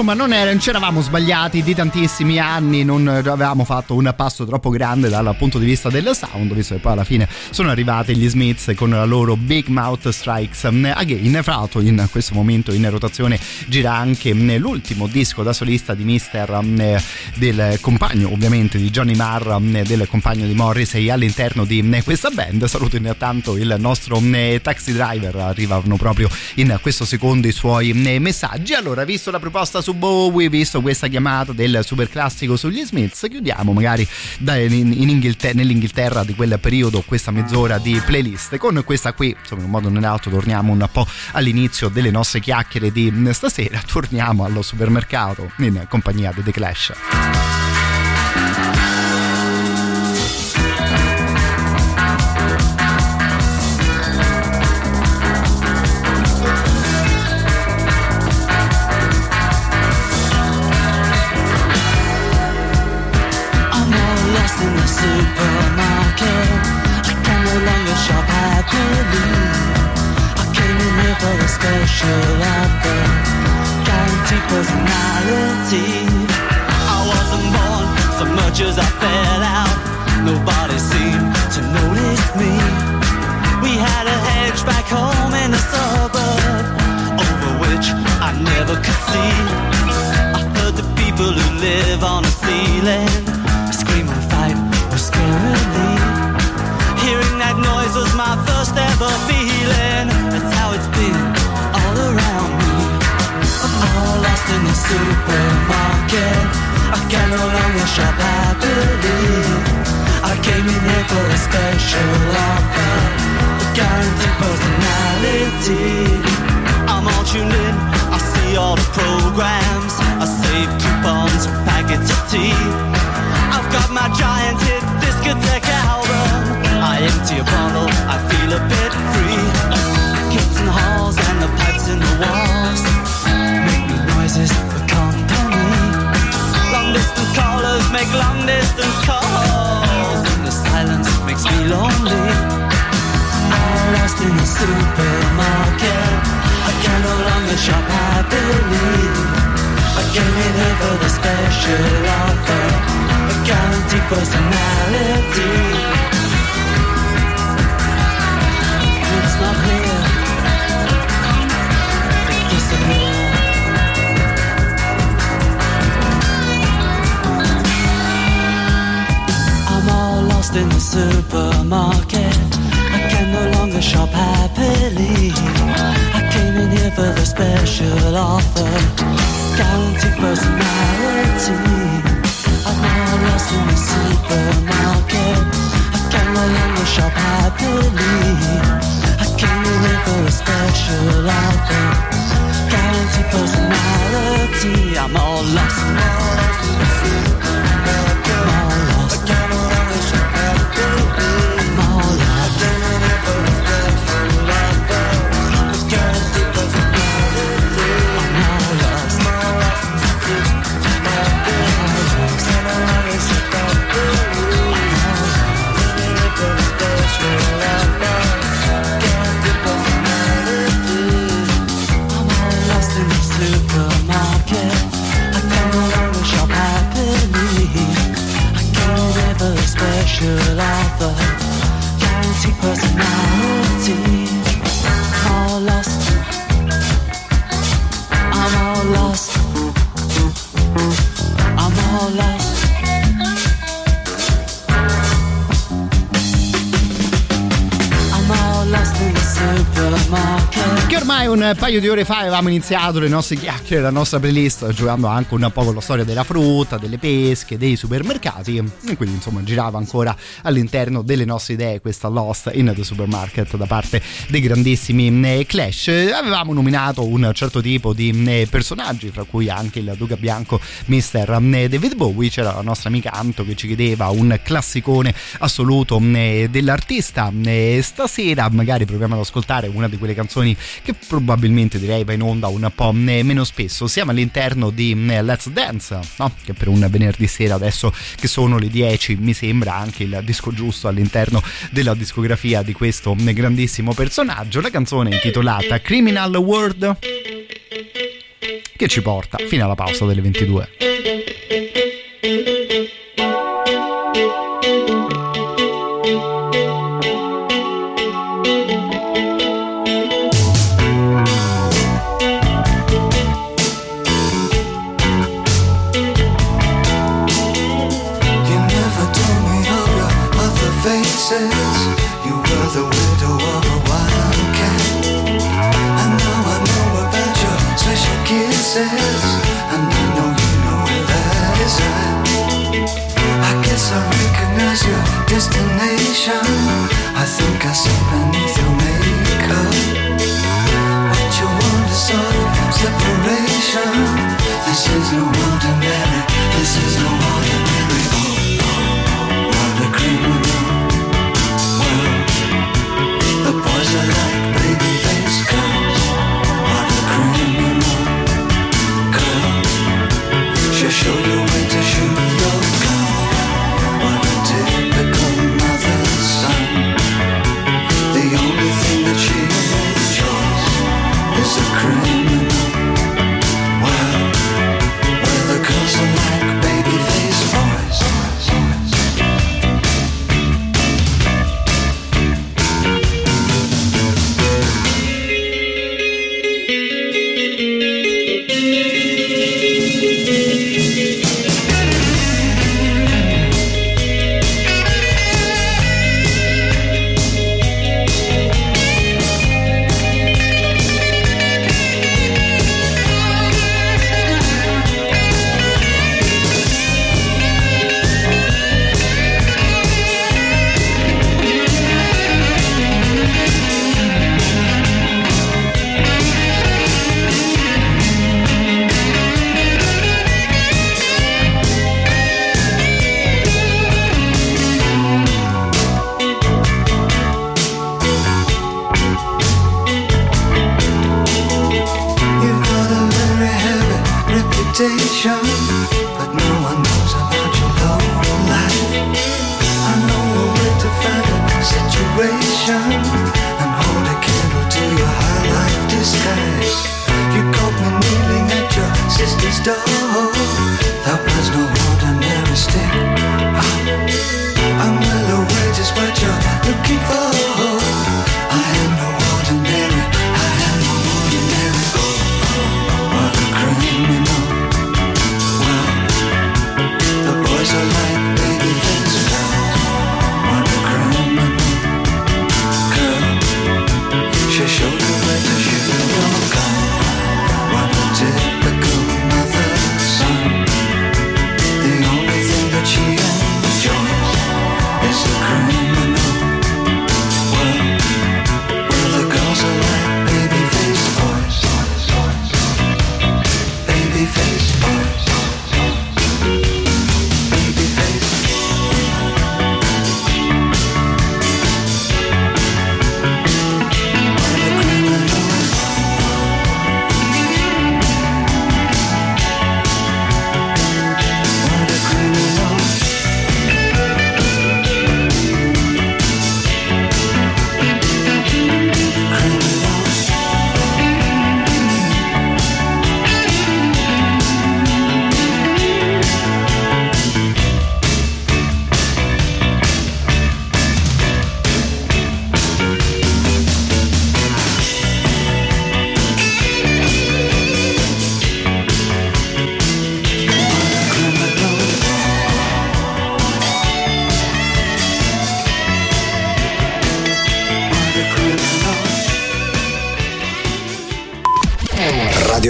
Insomma, non, era, non ci eravamo sbagliati di tantissimi anni, non avevamo fatto un passo troppo grande dal punto di vista del sound, visto che poi alla fine sono arrivati gli Smiths con la loro Big Mouth Strikes Again. Fra l'altro, in questo momento in rotazione gira anche l'ultimo disco da solista di Mister del compagno, ovviamente, di Johnny Marr, del compagno di Morrissey all'interno di questa band. Saluto intanto il nostro taxi driver, arrivano proprio in questo secondo i suoi messaggi. Allora, visto la proposta su Bowie, visto questa chiamata del super classico sugli Smiths, chiudiamo magari in Inghilter- nell'Inghilterra di quel periodo questa mezz'ora di playlist. Con questa qui, insomma, in un modo o nell'altro, torniamo un po' all'inizio delle nostre chiacchiere di stasera. Torniamo allo supermercato in compagnia di The Clash. Special offer, guaranteed personality. I wasn't born so much as I fell out. Nobody seemed to notice me. We had a hedge back home in the suburb, over which I never could see. I heard the people who live on the ceiling scream and fight or scarily. Hearing that noise was my first ever supermarket. I can no longer shop happily. I came in here for a special offer, a guaranteed personality. I'm all tuned in. I see all the programs. I save coupons packets of tea. I've got my giant hit discotheque album. I empty a bottle, I feel a bit free. Kids in the halls and the pipes in the walls make no noises. Long distance callers make long distance calls, and the silence makes me lonely. I'm lost in the supermarket. I can no longer shop happily. I came in here for the special offer, a guaranteed personality. Lost in the supermarket. I can no longer shop happily. I came in here for the special offer, guaranteed personality. I'm all lost in the supermarket. I can no longer shop happily. I came in here for a special offer, guaranteed personality. I'm all lost. I'm un paio di ore fa avevamo iniziato le nostre chiacchiere, la nostra playlist, giocando anche un po' con la storia della frutta, delle pesche, dei supermercati. E quindi insomma girava ancora all'interno delle nostre idee questa Lost in the Supermarket da parte dei grandissimi eh, Clash. Avevamo nominato un certo tipo di eh, personaggi, fra cui anche il Duca Bianco, Mr. eh, David Bowie. C'era la nostra amica Anto che ci chiedeva un classicone assoluto dell'artista. Stasera magari proviamo ad ascoltare una di quelle canzoni che probabilmente direi va in onda un po' meno spesso. Siamo all'interno di Let's Dance, no? che per un venerdì sera adesso che sono le 10 mi sembra anche il disco giusto all'interno della discografia di questo grandissimo personaggio. La canzone è intitolata Criminal World che ci porta fino alla pausa delle 22. This is no ordinary.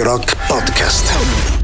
Rock Podcast.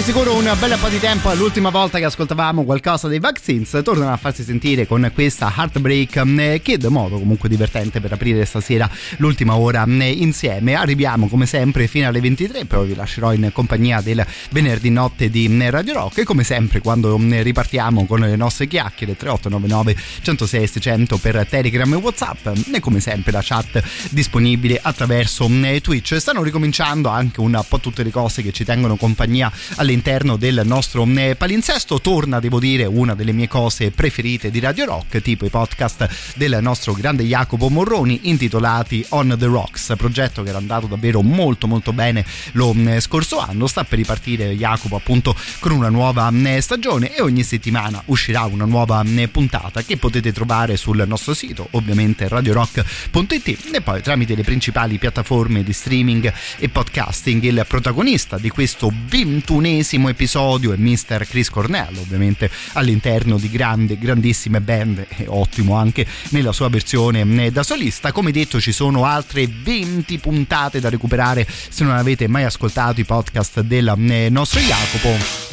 Di sicuro un bel po' di tempo all'ultima volta che ascoltavamo qualcosa dei Vaccines. Tornano a farsi sentire con questa Heartbreak eh, Kid, modo comunque divertente per aprire stasera l'ultima ora eh, insieme. Arriviamo come sempre fino alle 23, poi vi lascerò in compagnia del venerdì notte di eh, Radio Rock e come sempre quando eh, ripartiamo con le nostre chiacchiere 3899 106 600 per Telegram e Whatsapp e come sempre la chat disponibile attraverso eh, Twitch. Stanno ricominciando anche un po' tutte le cose che ci tengono compagnia all'interno del nostro eh, palinsesto. Torna, devo dire, una delle mie cose preferite di Radio Rock, tipo i podcast del nostro grande Jacopo Morroni intitolati On the Rocks, progetto che era andato davvero molto molto bene lo eh, scorso anno. Sta per ripartire Jacopo appunto con una nuova eh, stagione e ogni settimana uscirà una nuova puntata che potete trovare sul nostro sito, ovviamente radiorock.it e poi tramite le principali piattaforme di streaming e podcasting. Il protagonista di questo ventunesimo episodio è Mr. Chris Cornell, ovviamente all'interno di grandi, grandissime band e ottimo anche nella sua versione eh, da solista. Come detto ci sono altre 20 puntate da recuperare se non avete mai ascoltato i podcast del eh, nostro Jacopo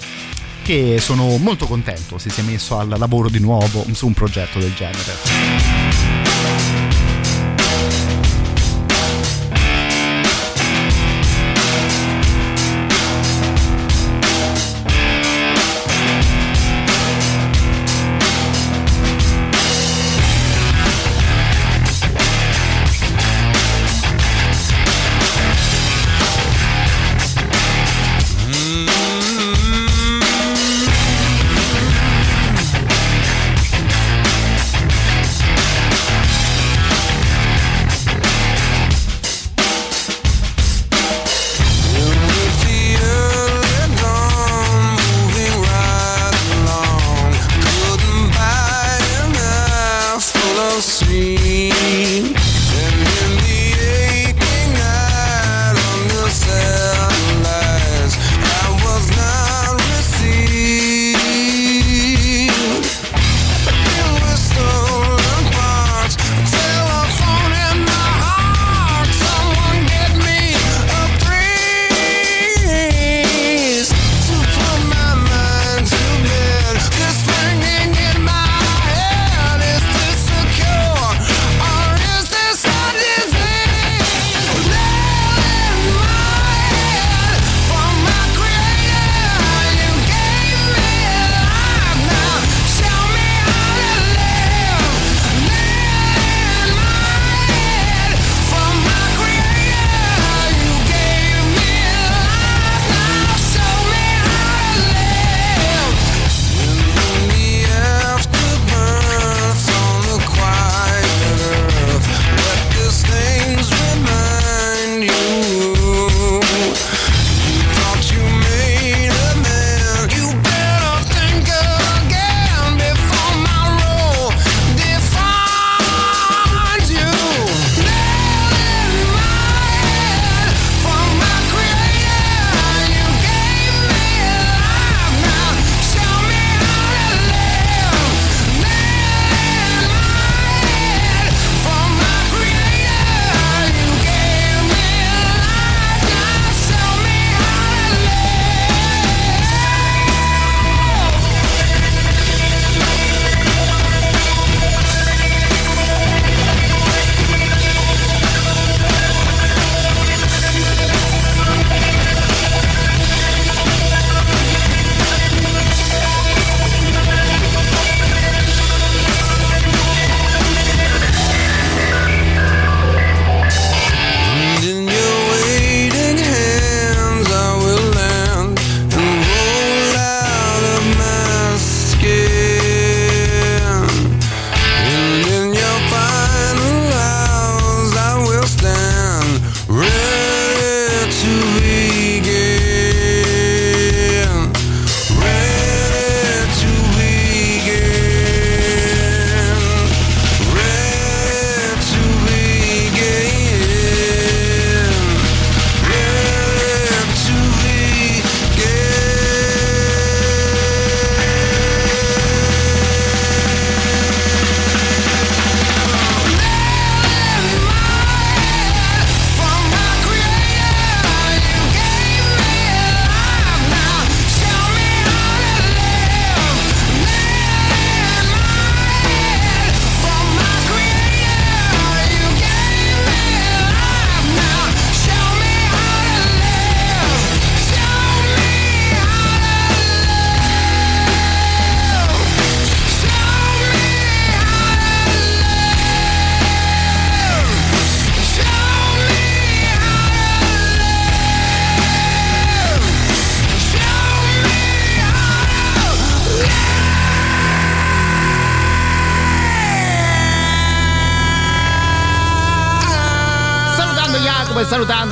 che sono molto contento si sia messo al lavoro di nuovo su un progetto del genere.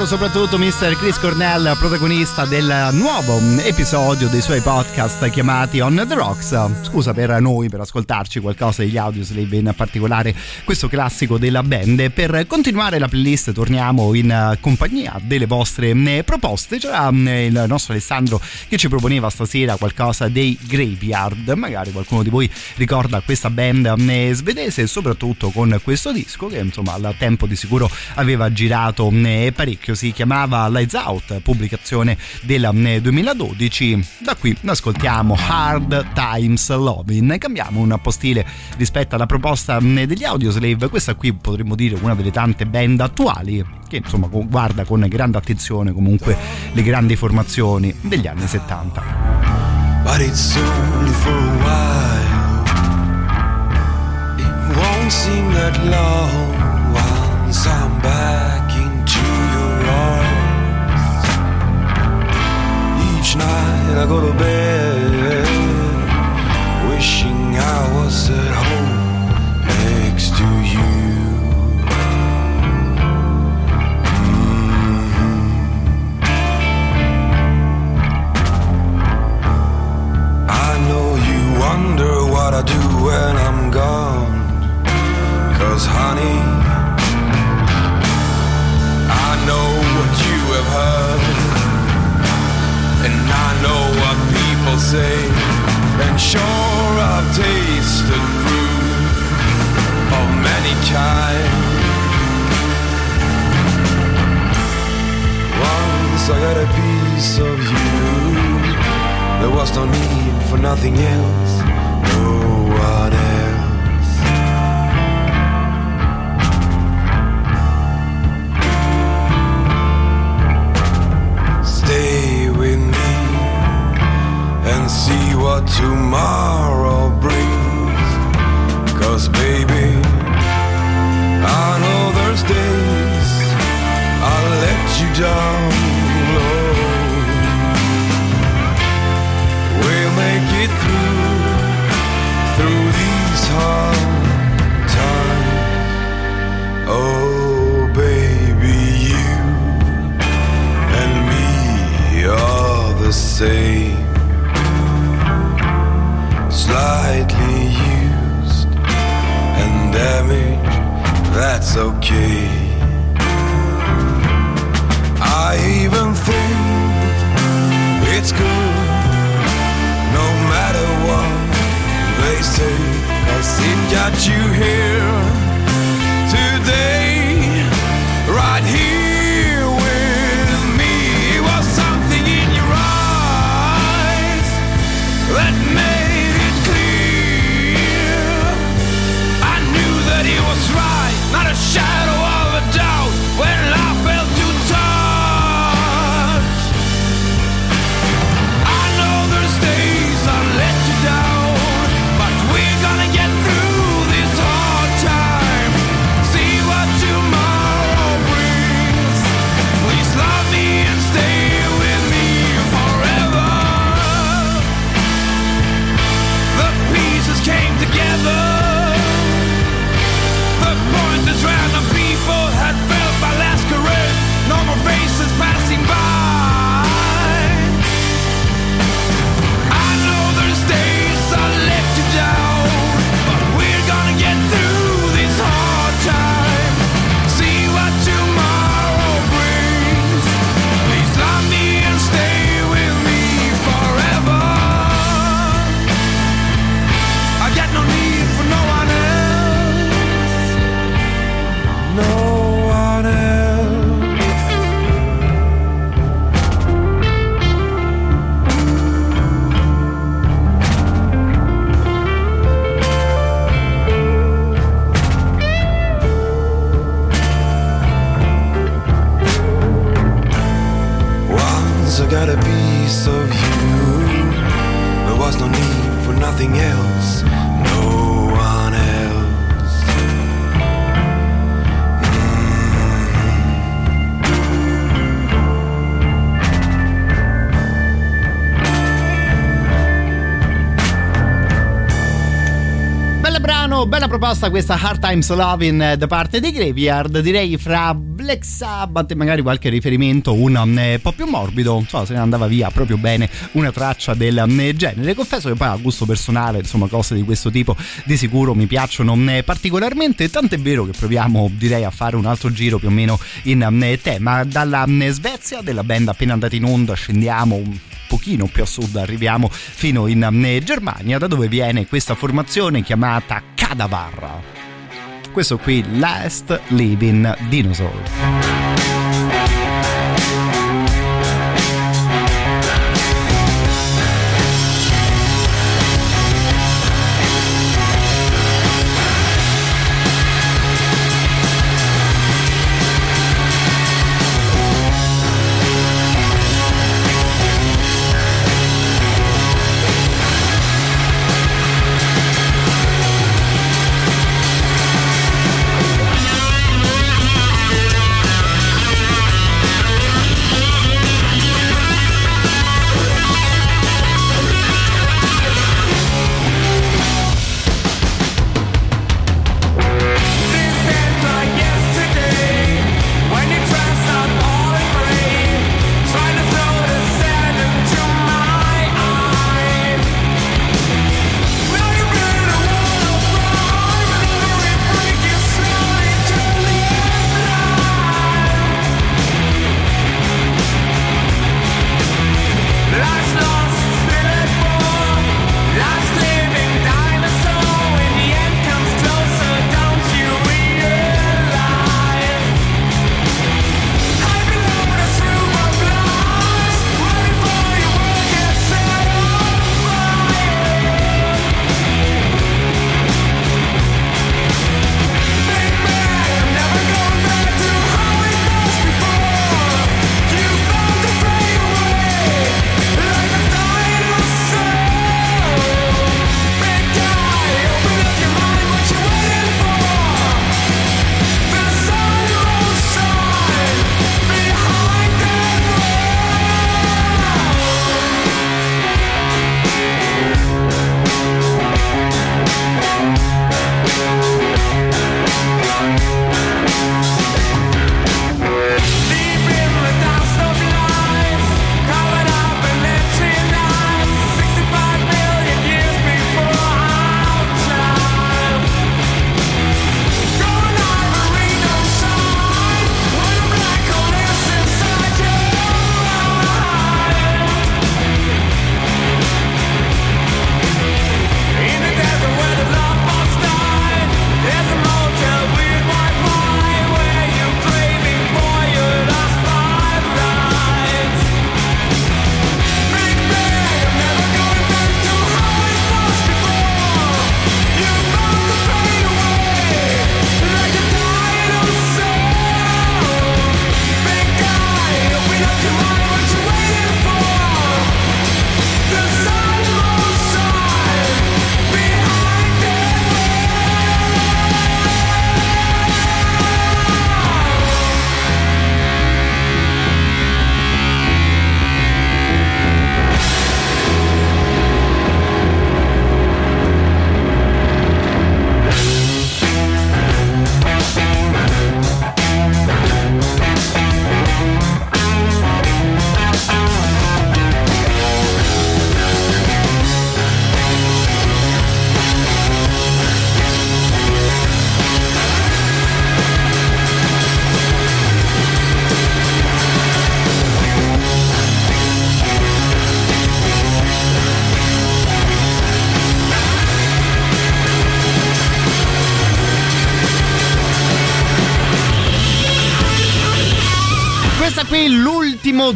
Salutando soprattutto Mr. Chris Cornell, protagonista del nuovo episodio dei suoi podcast chiamati On the Rocks. Scusa per noi per ascoltarci qualcosa degli Audioslave, in particolare questo classico della band. Per continuare la playlist torniamo in compagnia delle vostre proposte. C'era il nostro Alessandro che ci proponeva stasera qualcosa dei Graveyard. Magari qualcuno di voi ricorda questa band svedese e soprattutto con questo disco che insomma al tempo di sicuro aveva girato parecchio, si chiamava Lights Out, pubblicazione del 2012. Da qui ascoltiamo Hard Times Loving. Cambiamo un po' stile rispetto alla proposta degli Audioslave. Questa qui potremmo dire una delle tante band attuali che insomma guarda con grande attenzione comunque le grandi formazioni degli anni 70. But it's only for a while. It won't seem that long once I'm back Each I go to bed wishing I was at home next to you. Mm-hmm. I know you wonder what I do when I'm gone. Cause honey, I know what you have heard. And I know what people say. And sure I've tasted fruit of many kinds. Once I got a piece of you. There was no need for nothing else, no one else. Stay and see what tomorrow brings. Cause baby, I know there's days I'll let you down low. We'll make it through, through these hard times. Oh, baby, you and me are the same. Slightly used and damaged, that's okay. I even think it's good no matter what they say. Cause it got you here nothing else. No one else. Bel brano, bella proposta questa Hard Times Loving da parte dei Graveyard, direi fra Black Sabbath e magari qualche riferimento un eh, po' più morbido, insomma se ne andava via proprio bene una traccia del eh, genere. Confesso che poi a gusto personale, insomma cose di questo tipo di sicuro mi piacciono eh, particolarmente, tant'è vero che proviamo direi a fare un altro giro più o meno in eh, tema. Dalla Svezia, della band appena andata in onda, scendiamo un pochino più a sud arriviamo fino in Germania da dove viene questa formazione chiamata Cadavar questo qui Last Living Dinosaur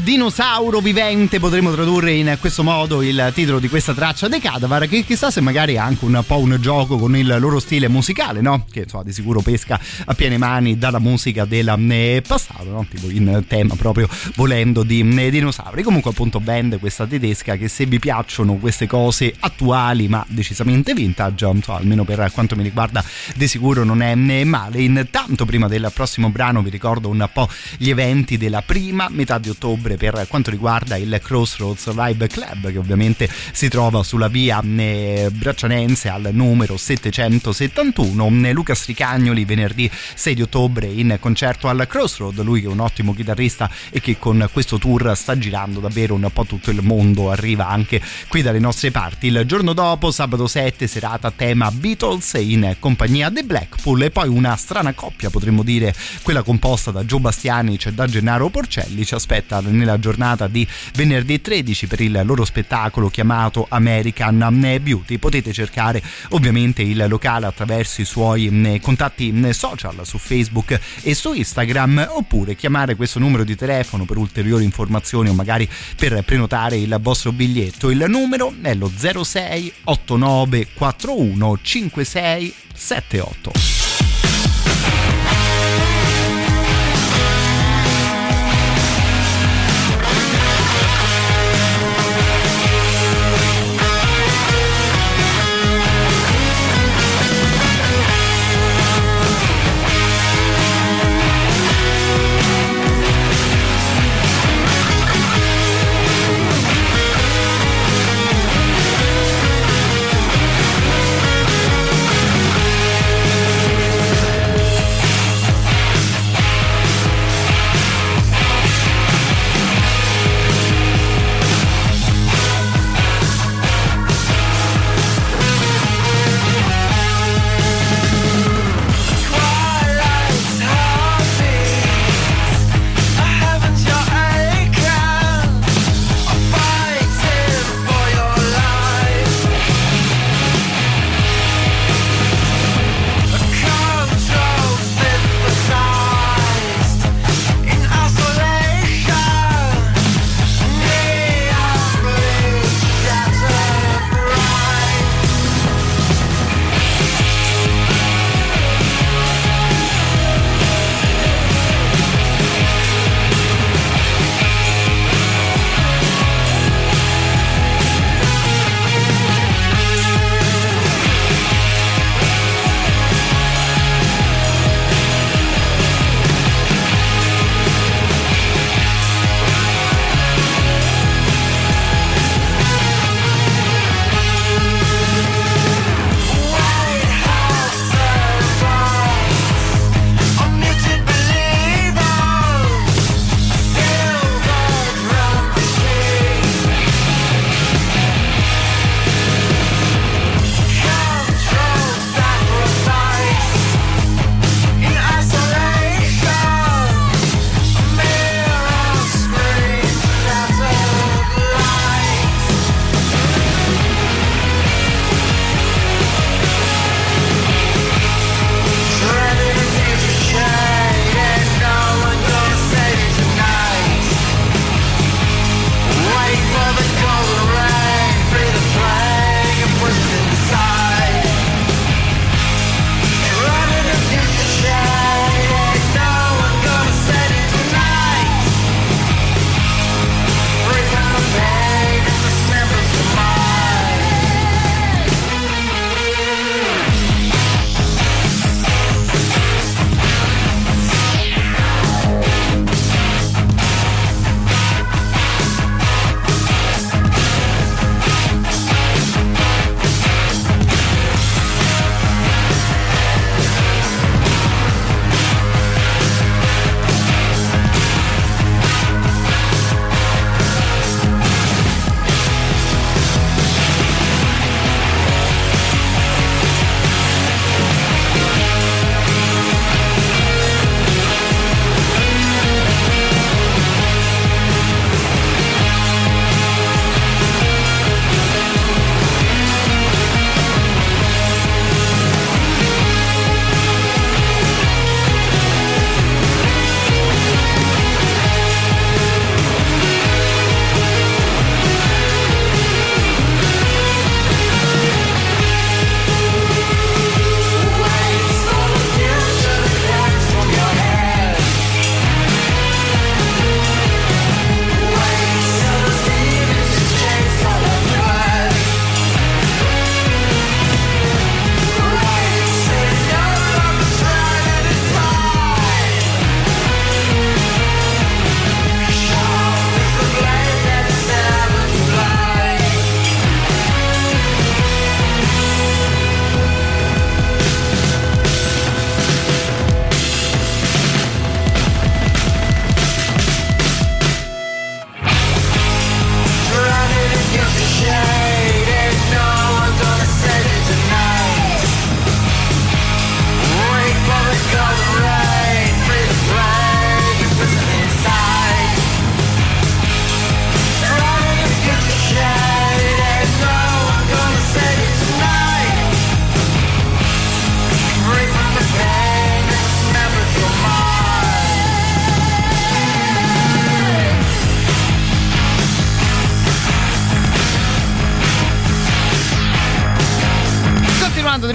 dinosauro vivente, potremmo tradurre in questo modo il titolo di questa traccia dei Cadavar, che chissà se magari è anche un po' un gioco con il loro stile musicale, no? Che insomma di sicuro pesca a piene mani dalla musica del eh, passato, no? Tipo in tema proprio volendo di eh, dinosauri. Comunque appunto band questa tedesca che se vi piacciono queste cose attuali ma decisamente vintage, insomma, almeno per quanto mi riguarda di sicuro non è male. Intanto prima del prossimo brano vi ricordo un po' gli eventi della prima metà di ottobre per quanto riguarda il Crossroads Live Club che ovviamente si trova sulla via eh, Braccianense al numero 771 Luca Stricagnoli venerdì 6 di ottobre in concerto al Crossroad lui che è un ottimo chitarrista e che con questo tour sta girando davvero un po' tutto il mondo arriva anche qui dalle nostre parti. Il giorno dopo sabato 7 serata tema Beatles in compagnia dei Blackpool. E poi una strana coppia potremmo dire quella composta da Joe Bastianic e da Gennaro Porcelli ci aspetta nella giornata di venerdì 13 per il loro spettacolo chiamato American Beauty. Potete cercare ovviamente il locale attraverso i suoi mm, contatti mm, social su Facebook e su Instagram oppure chiamare questo numero di telefono per ulteriori informazioni o magari per prenotare il vostro biglietto. Il numero è lo 06 89 41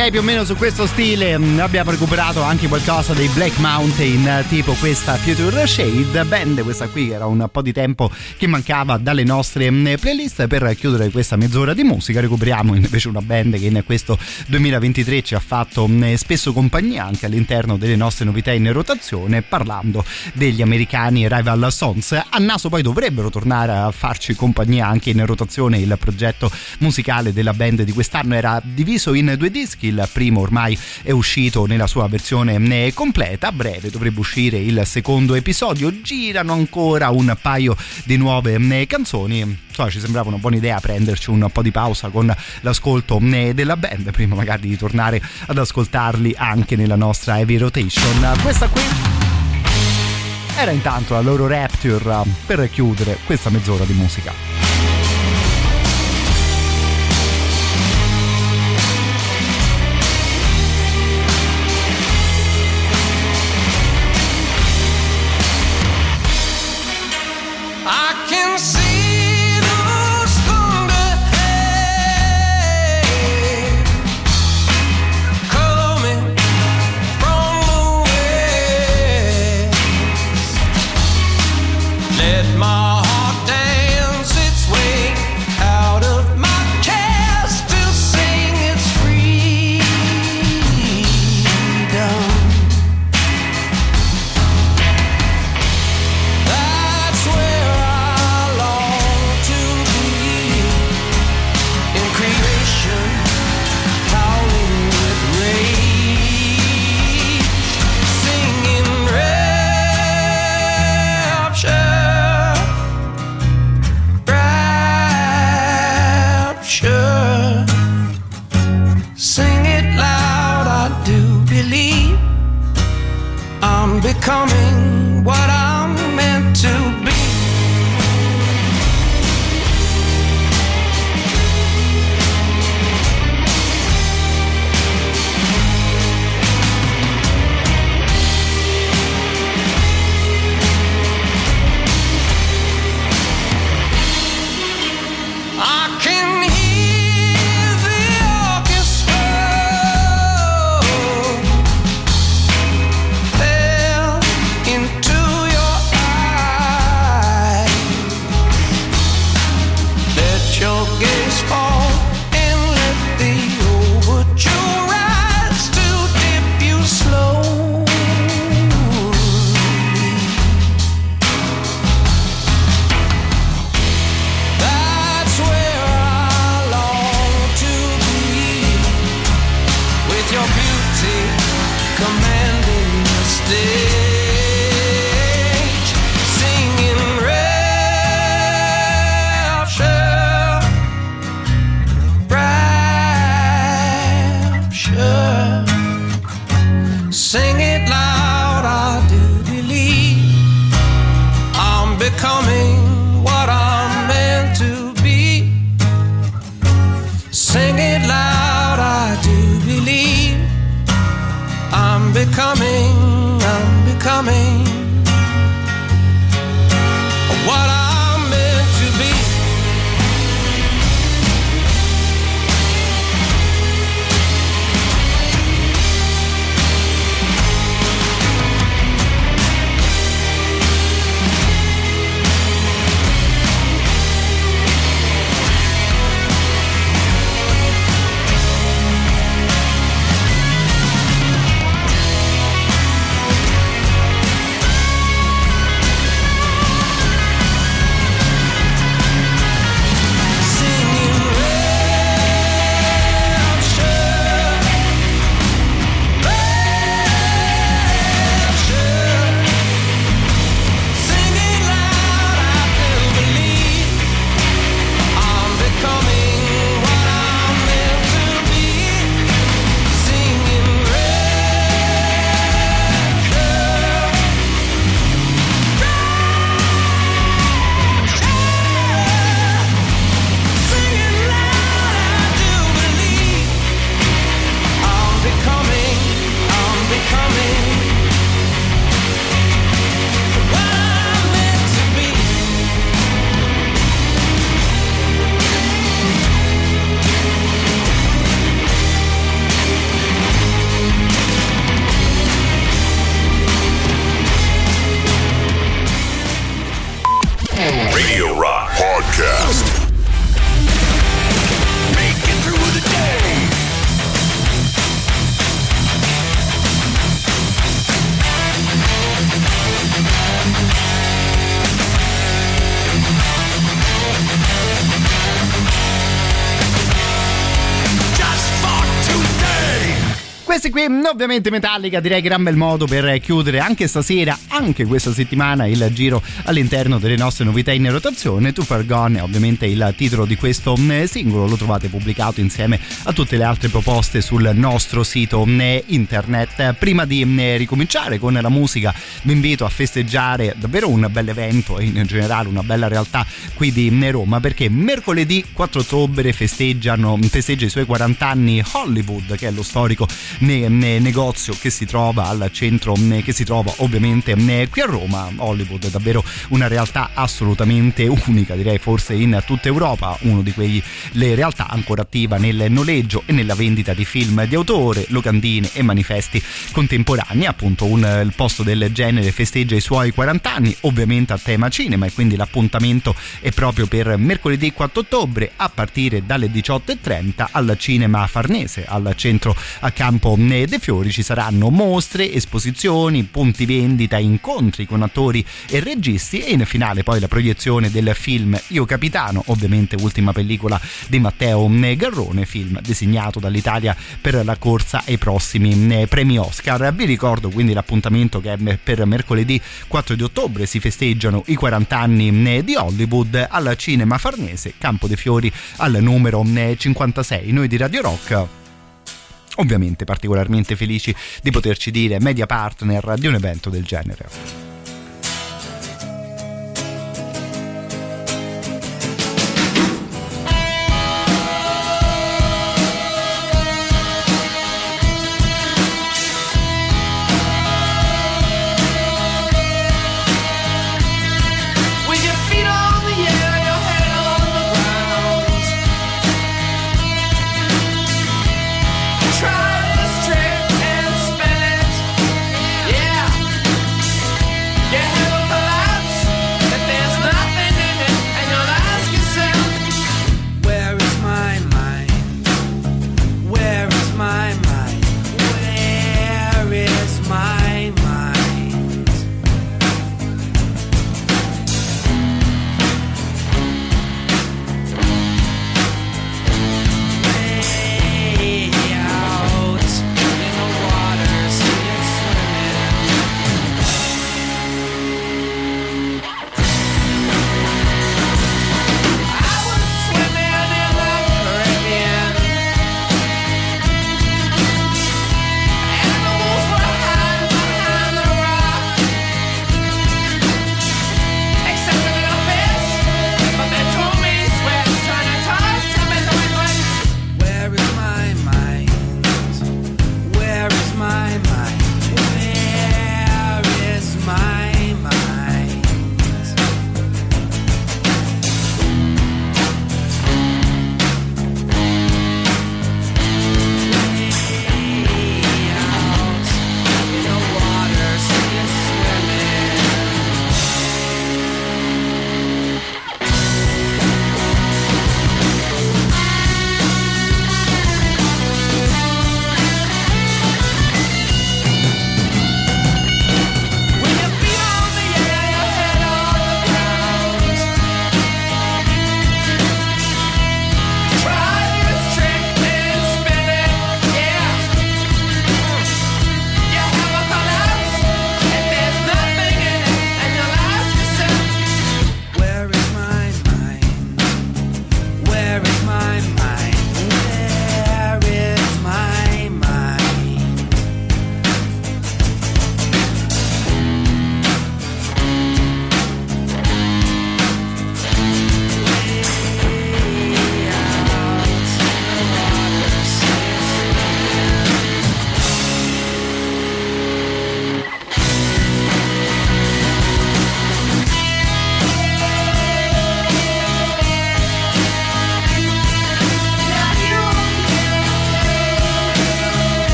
direi più o meno su questo stile. Mh, abbiamo recuperato anche qualcosa dei Black Mountain eh, tipo questa Future Shade band. Questa qui era un po' di tempo che mancava dalle nostre mh, playlist. Per chiudere questa mezz'ora di musica recuperiamo *laughs* invece una band che in questo 2023 ci ha fatto mh, spesso compagnia anche all'interno delle nostre novità in rotazione parlando degli americani Rival Sons. A naso poi dovrebbero tornare a farci compagnia anche in rotazione il progetto musicale della band di quest'anno. Era diviso in due dischi il primo ormai è uscito nella sua versione completa. A breve dovrebbe uscire il secondo episodio. Girano ancora un paio di nuove eh, canzoni. Ci sembrava una buona idea prenderci un po' di pausa con l'ascolto eh, della band prima magari di tornare ad ascoltarli anche nella nostra heavy rotation. Questa qui era intanto la loro Rapture per chiudere questa mezz'ora di musica. Ovviamente Metallica, direi gran bel modo per chiudere anche stasera, anche questa settimana, il giro all'interno delle nostre novità in rotazione. Too Far Gone è ovviamente il titolo di questo mm, singolo, lo trovate pubblicato insieme a tutte le altre proposte sul nostro sito mm, internet. Prima di mm, ricominciare con la musica, vi invito a festeggiare davvero un bel evento e in generale una bella realtà qui di Roma perché mercoledì 4 ottobre festeggia i suoi 40 anni Hollywood, che è lo storico ne, negozio che si trova al centro, che si trova ovviamente qui a Roma. Hollywood è davvero una realtà assolutamente unica, direi forse in tutta Europa, uno di quelle realtà ancora attiva nel noleggio e nella vendita di film di autore, locandine e manifesti contemporanei. Appunto, un, posto del genere festeggia i suoi 40 anni, ovviamente a tema cinema, e quindi l'appuntamento è proprio per mercoledì 4 ottobre a partire dalle 18.30 al cinema Farnese, al centro a Campo De Fiori. Ci saranno mostre, esposizioni, punti vendita, incontri con attori e registi e in finale poi la proiezione del film Io Capitano, ovviamente ultima pellicola di Matteo Garrone, film designato dall'Italia per la corsa ai prossimi premi Oscar. Vi ricordo quindi l'appuntamento che per mercoledì 4 di ottobre si festeggiano i 40 anni di Hollywood al cinema Farnese, Campo dei Fiori al numero 56. Noi di Radio Rock ovviamente particolarmente felici di poterci dire media partner di un evento del genere.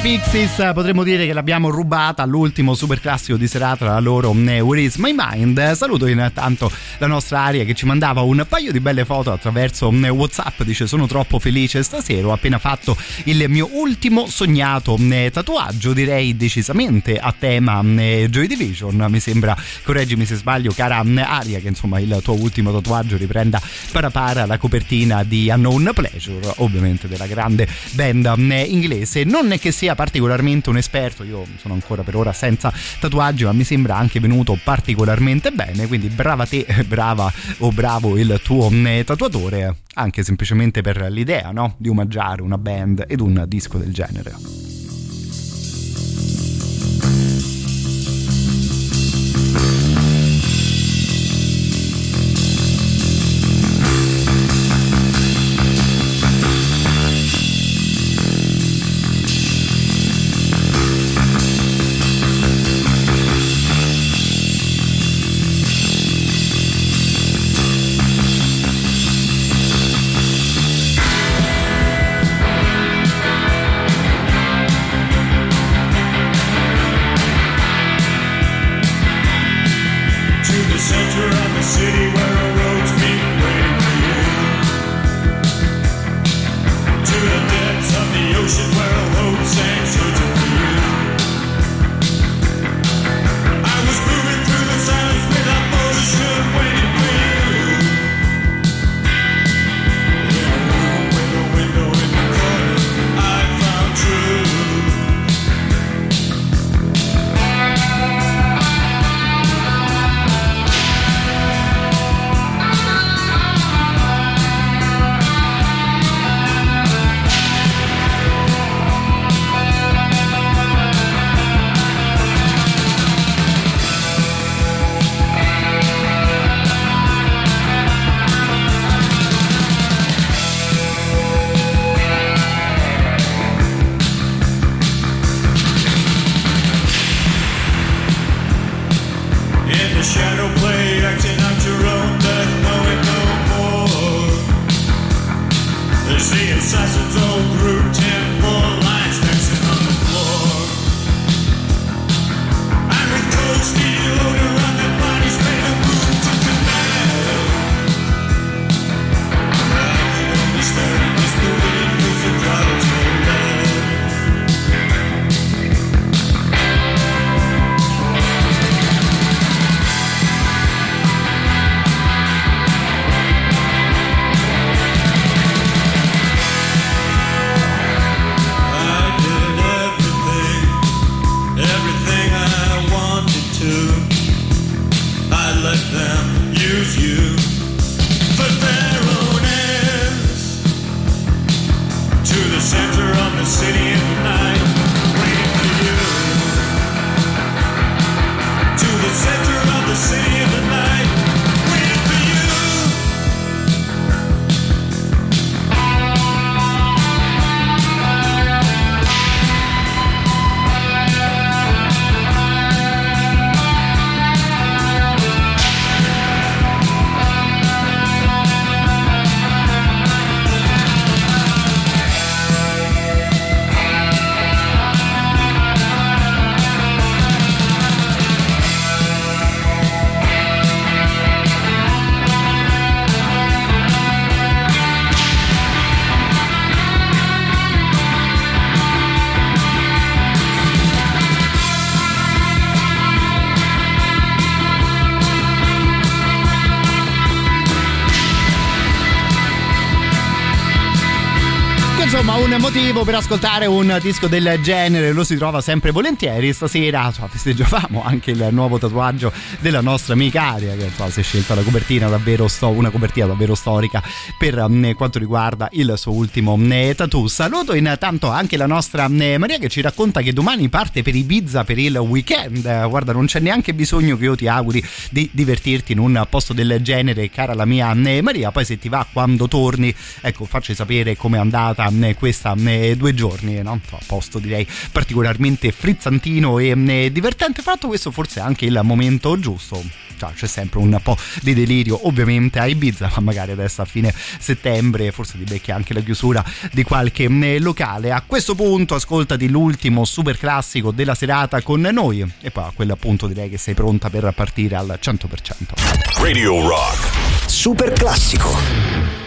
Ovviamente Pixies potremmo dire che l'abbiamo rubata all'ultimo super classico di serata la loro eh, Where is my mind. Saluto intanto la nostra Aria che ci mandava un paio di belle foto attraverso eh, Whatsapp dice sono troppo felice stasera ho appena fatto il mio ultimo sognato eh, tatuaggio direi decisamente a tema Joy Division. Mi sembra correggimi se sbaglio cara Aria che insomma il tuo ultimo tatuaggio riprenda para para la copertina di Unknown Pleasure ovviamente della grande band inglese. Non è che sia particolarmente un esperto io sono ancora per ora senza tatuaggi ma mi sembra anche venuto particolarmente bene quindi brava te *laughs* brava o bravo il tuo tatuatore anche semplicemente per l'idea no? di omaggiare una band ed un disco del genere motivo per ascoltare un disco del genere lo si trova sempre volentieri. Stasera so, festeggiavamo anche il nuovo tatuaggio della nostra amica Aria, che so, si è scelta la copertina davvero, sto- una copertina davvero storica per eh, quanto riguarda il suo ultimo eh, tattoo. Saluto intanto anche la nostra eh, Maria che ci racconta che domani parte per Ibiza per il weekend. Guarda, non c'è neanche bisogno che io ti auguri di divertirti in un posto del genere, cara la mia Maria. Poi se ti va quando torni, ecco, facci sapere com'è andata questa eh, due, giorni, no? a posto direi particolarmente frizzantino e eh, divertente, fatto questo forse è anche il momento giusto. Cioè, c'è sempre un po' di delirio ovviamente a Ibiza, ma magari adesso a fine settembre forse ti becchia anche la chiusura di qualche mm, eh, locale. A questo punto ascoltati l'ultimo super classico della serata con noi e poi a quel punto direi che sei pronta per partire al 100%. Radio Rock. Super classico.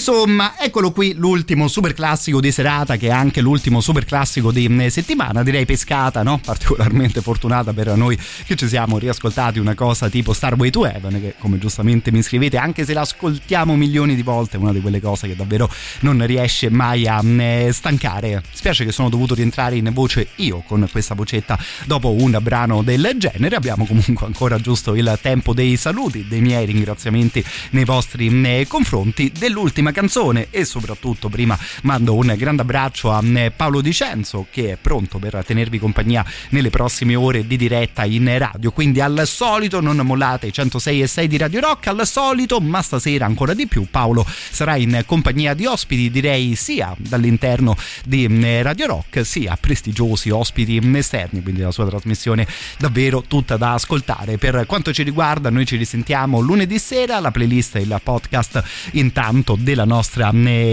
Lorenzo insomma, eccolo qui l'ultimo super classico di serata, che è anche l'ultimo super classico di eh, settimana. Direi pescata, no? Particolarmente fortunata per noi che ci siamo riascoltati una cosa tipo Starway to Heaven, che come giustamente mi scrivete, anche se l'ascoltiamo milioni di volte, è una di quelle cose che davvero non riesce mai a eh, stancare. Spiace che sono dovuto rientrare in voce io con questa vocetta dopo un brano del genere. Abbiamo comunque ancora giusto il tempo dei saluti, dei miei ringraziamenti nei vostri eh, confronti dell'ultima canzone e soprattutto prima mando un grande abbraccio a eh, Paolo Dicenzo che è pronto per tenervi compagnia nelle prossime ore di diretta in radio. Quindi al solito non mollate i 106 e 6 di Radio Rock, al solito, ma stasera ancora di più Paolo sarà in compagnia di ospiti direi sia dall'interno di eh, Radio Rock sia prestigiosi ospiti esterni, quindi la sua trasmissione davvero tutta da ascoltare. Per quanto ci riguarda noi ci risentiamo lunedì sera, la playlist e il podcast intanto della nostra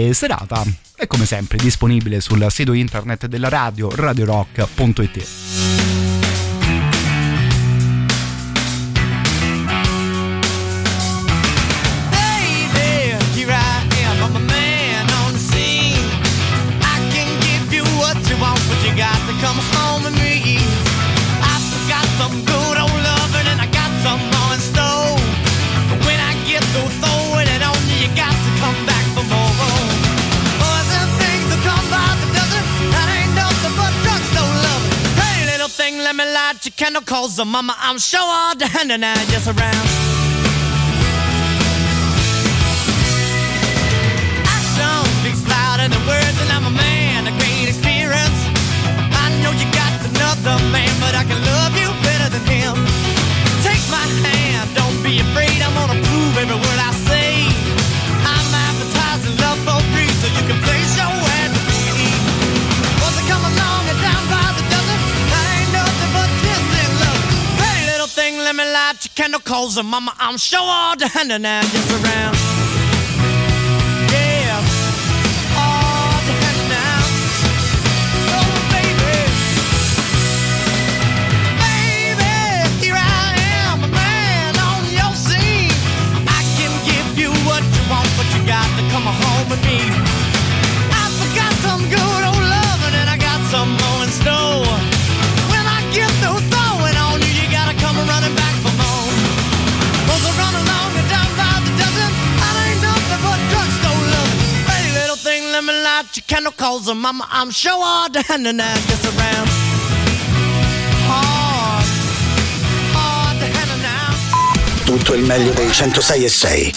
eh, serata è come sempre disponibile sul sito internet della radio radiorock.it. your candle, cause the mama, I'm sure all the hand and I just around. Action speaks louder than words, and I'm a man of great experience. I know you got another man, but I can love you better than him. Take my hand, don't be afraid. I'm gonna prove every word let me light your candle, cause the mama, I'm sure all the hand and I just around. Yeah. All the hand candle, cause the mama, I'm sure all the hand and I just around. Hard, hard to handle now. Tutto il meglio dei 106 e 6.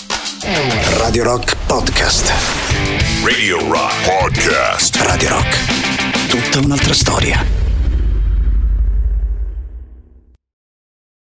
Radio Rock Podcast. Radio Rock Podcast. Radio Rock. Tutta un'altra storia.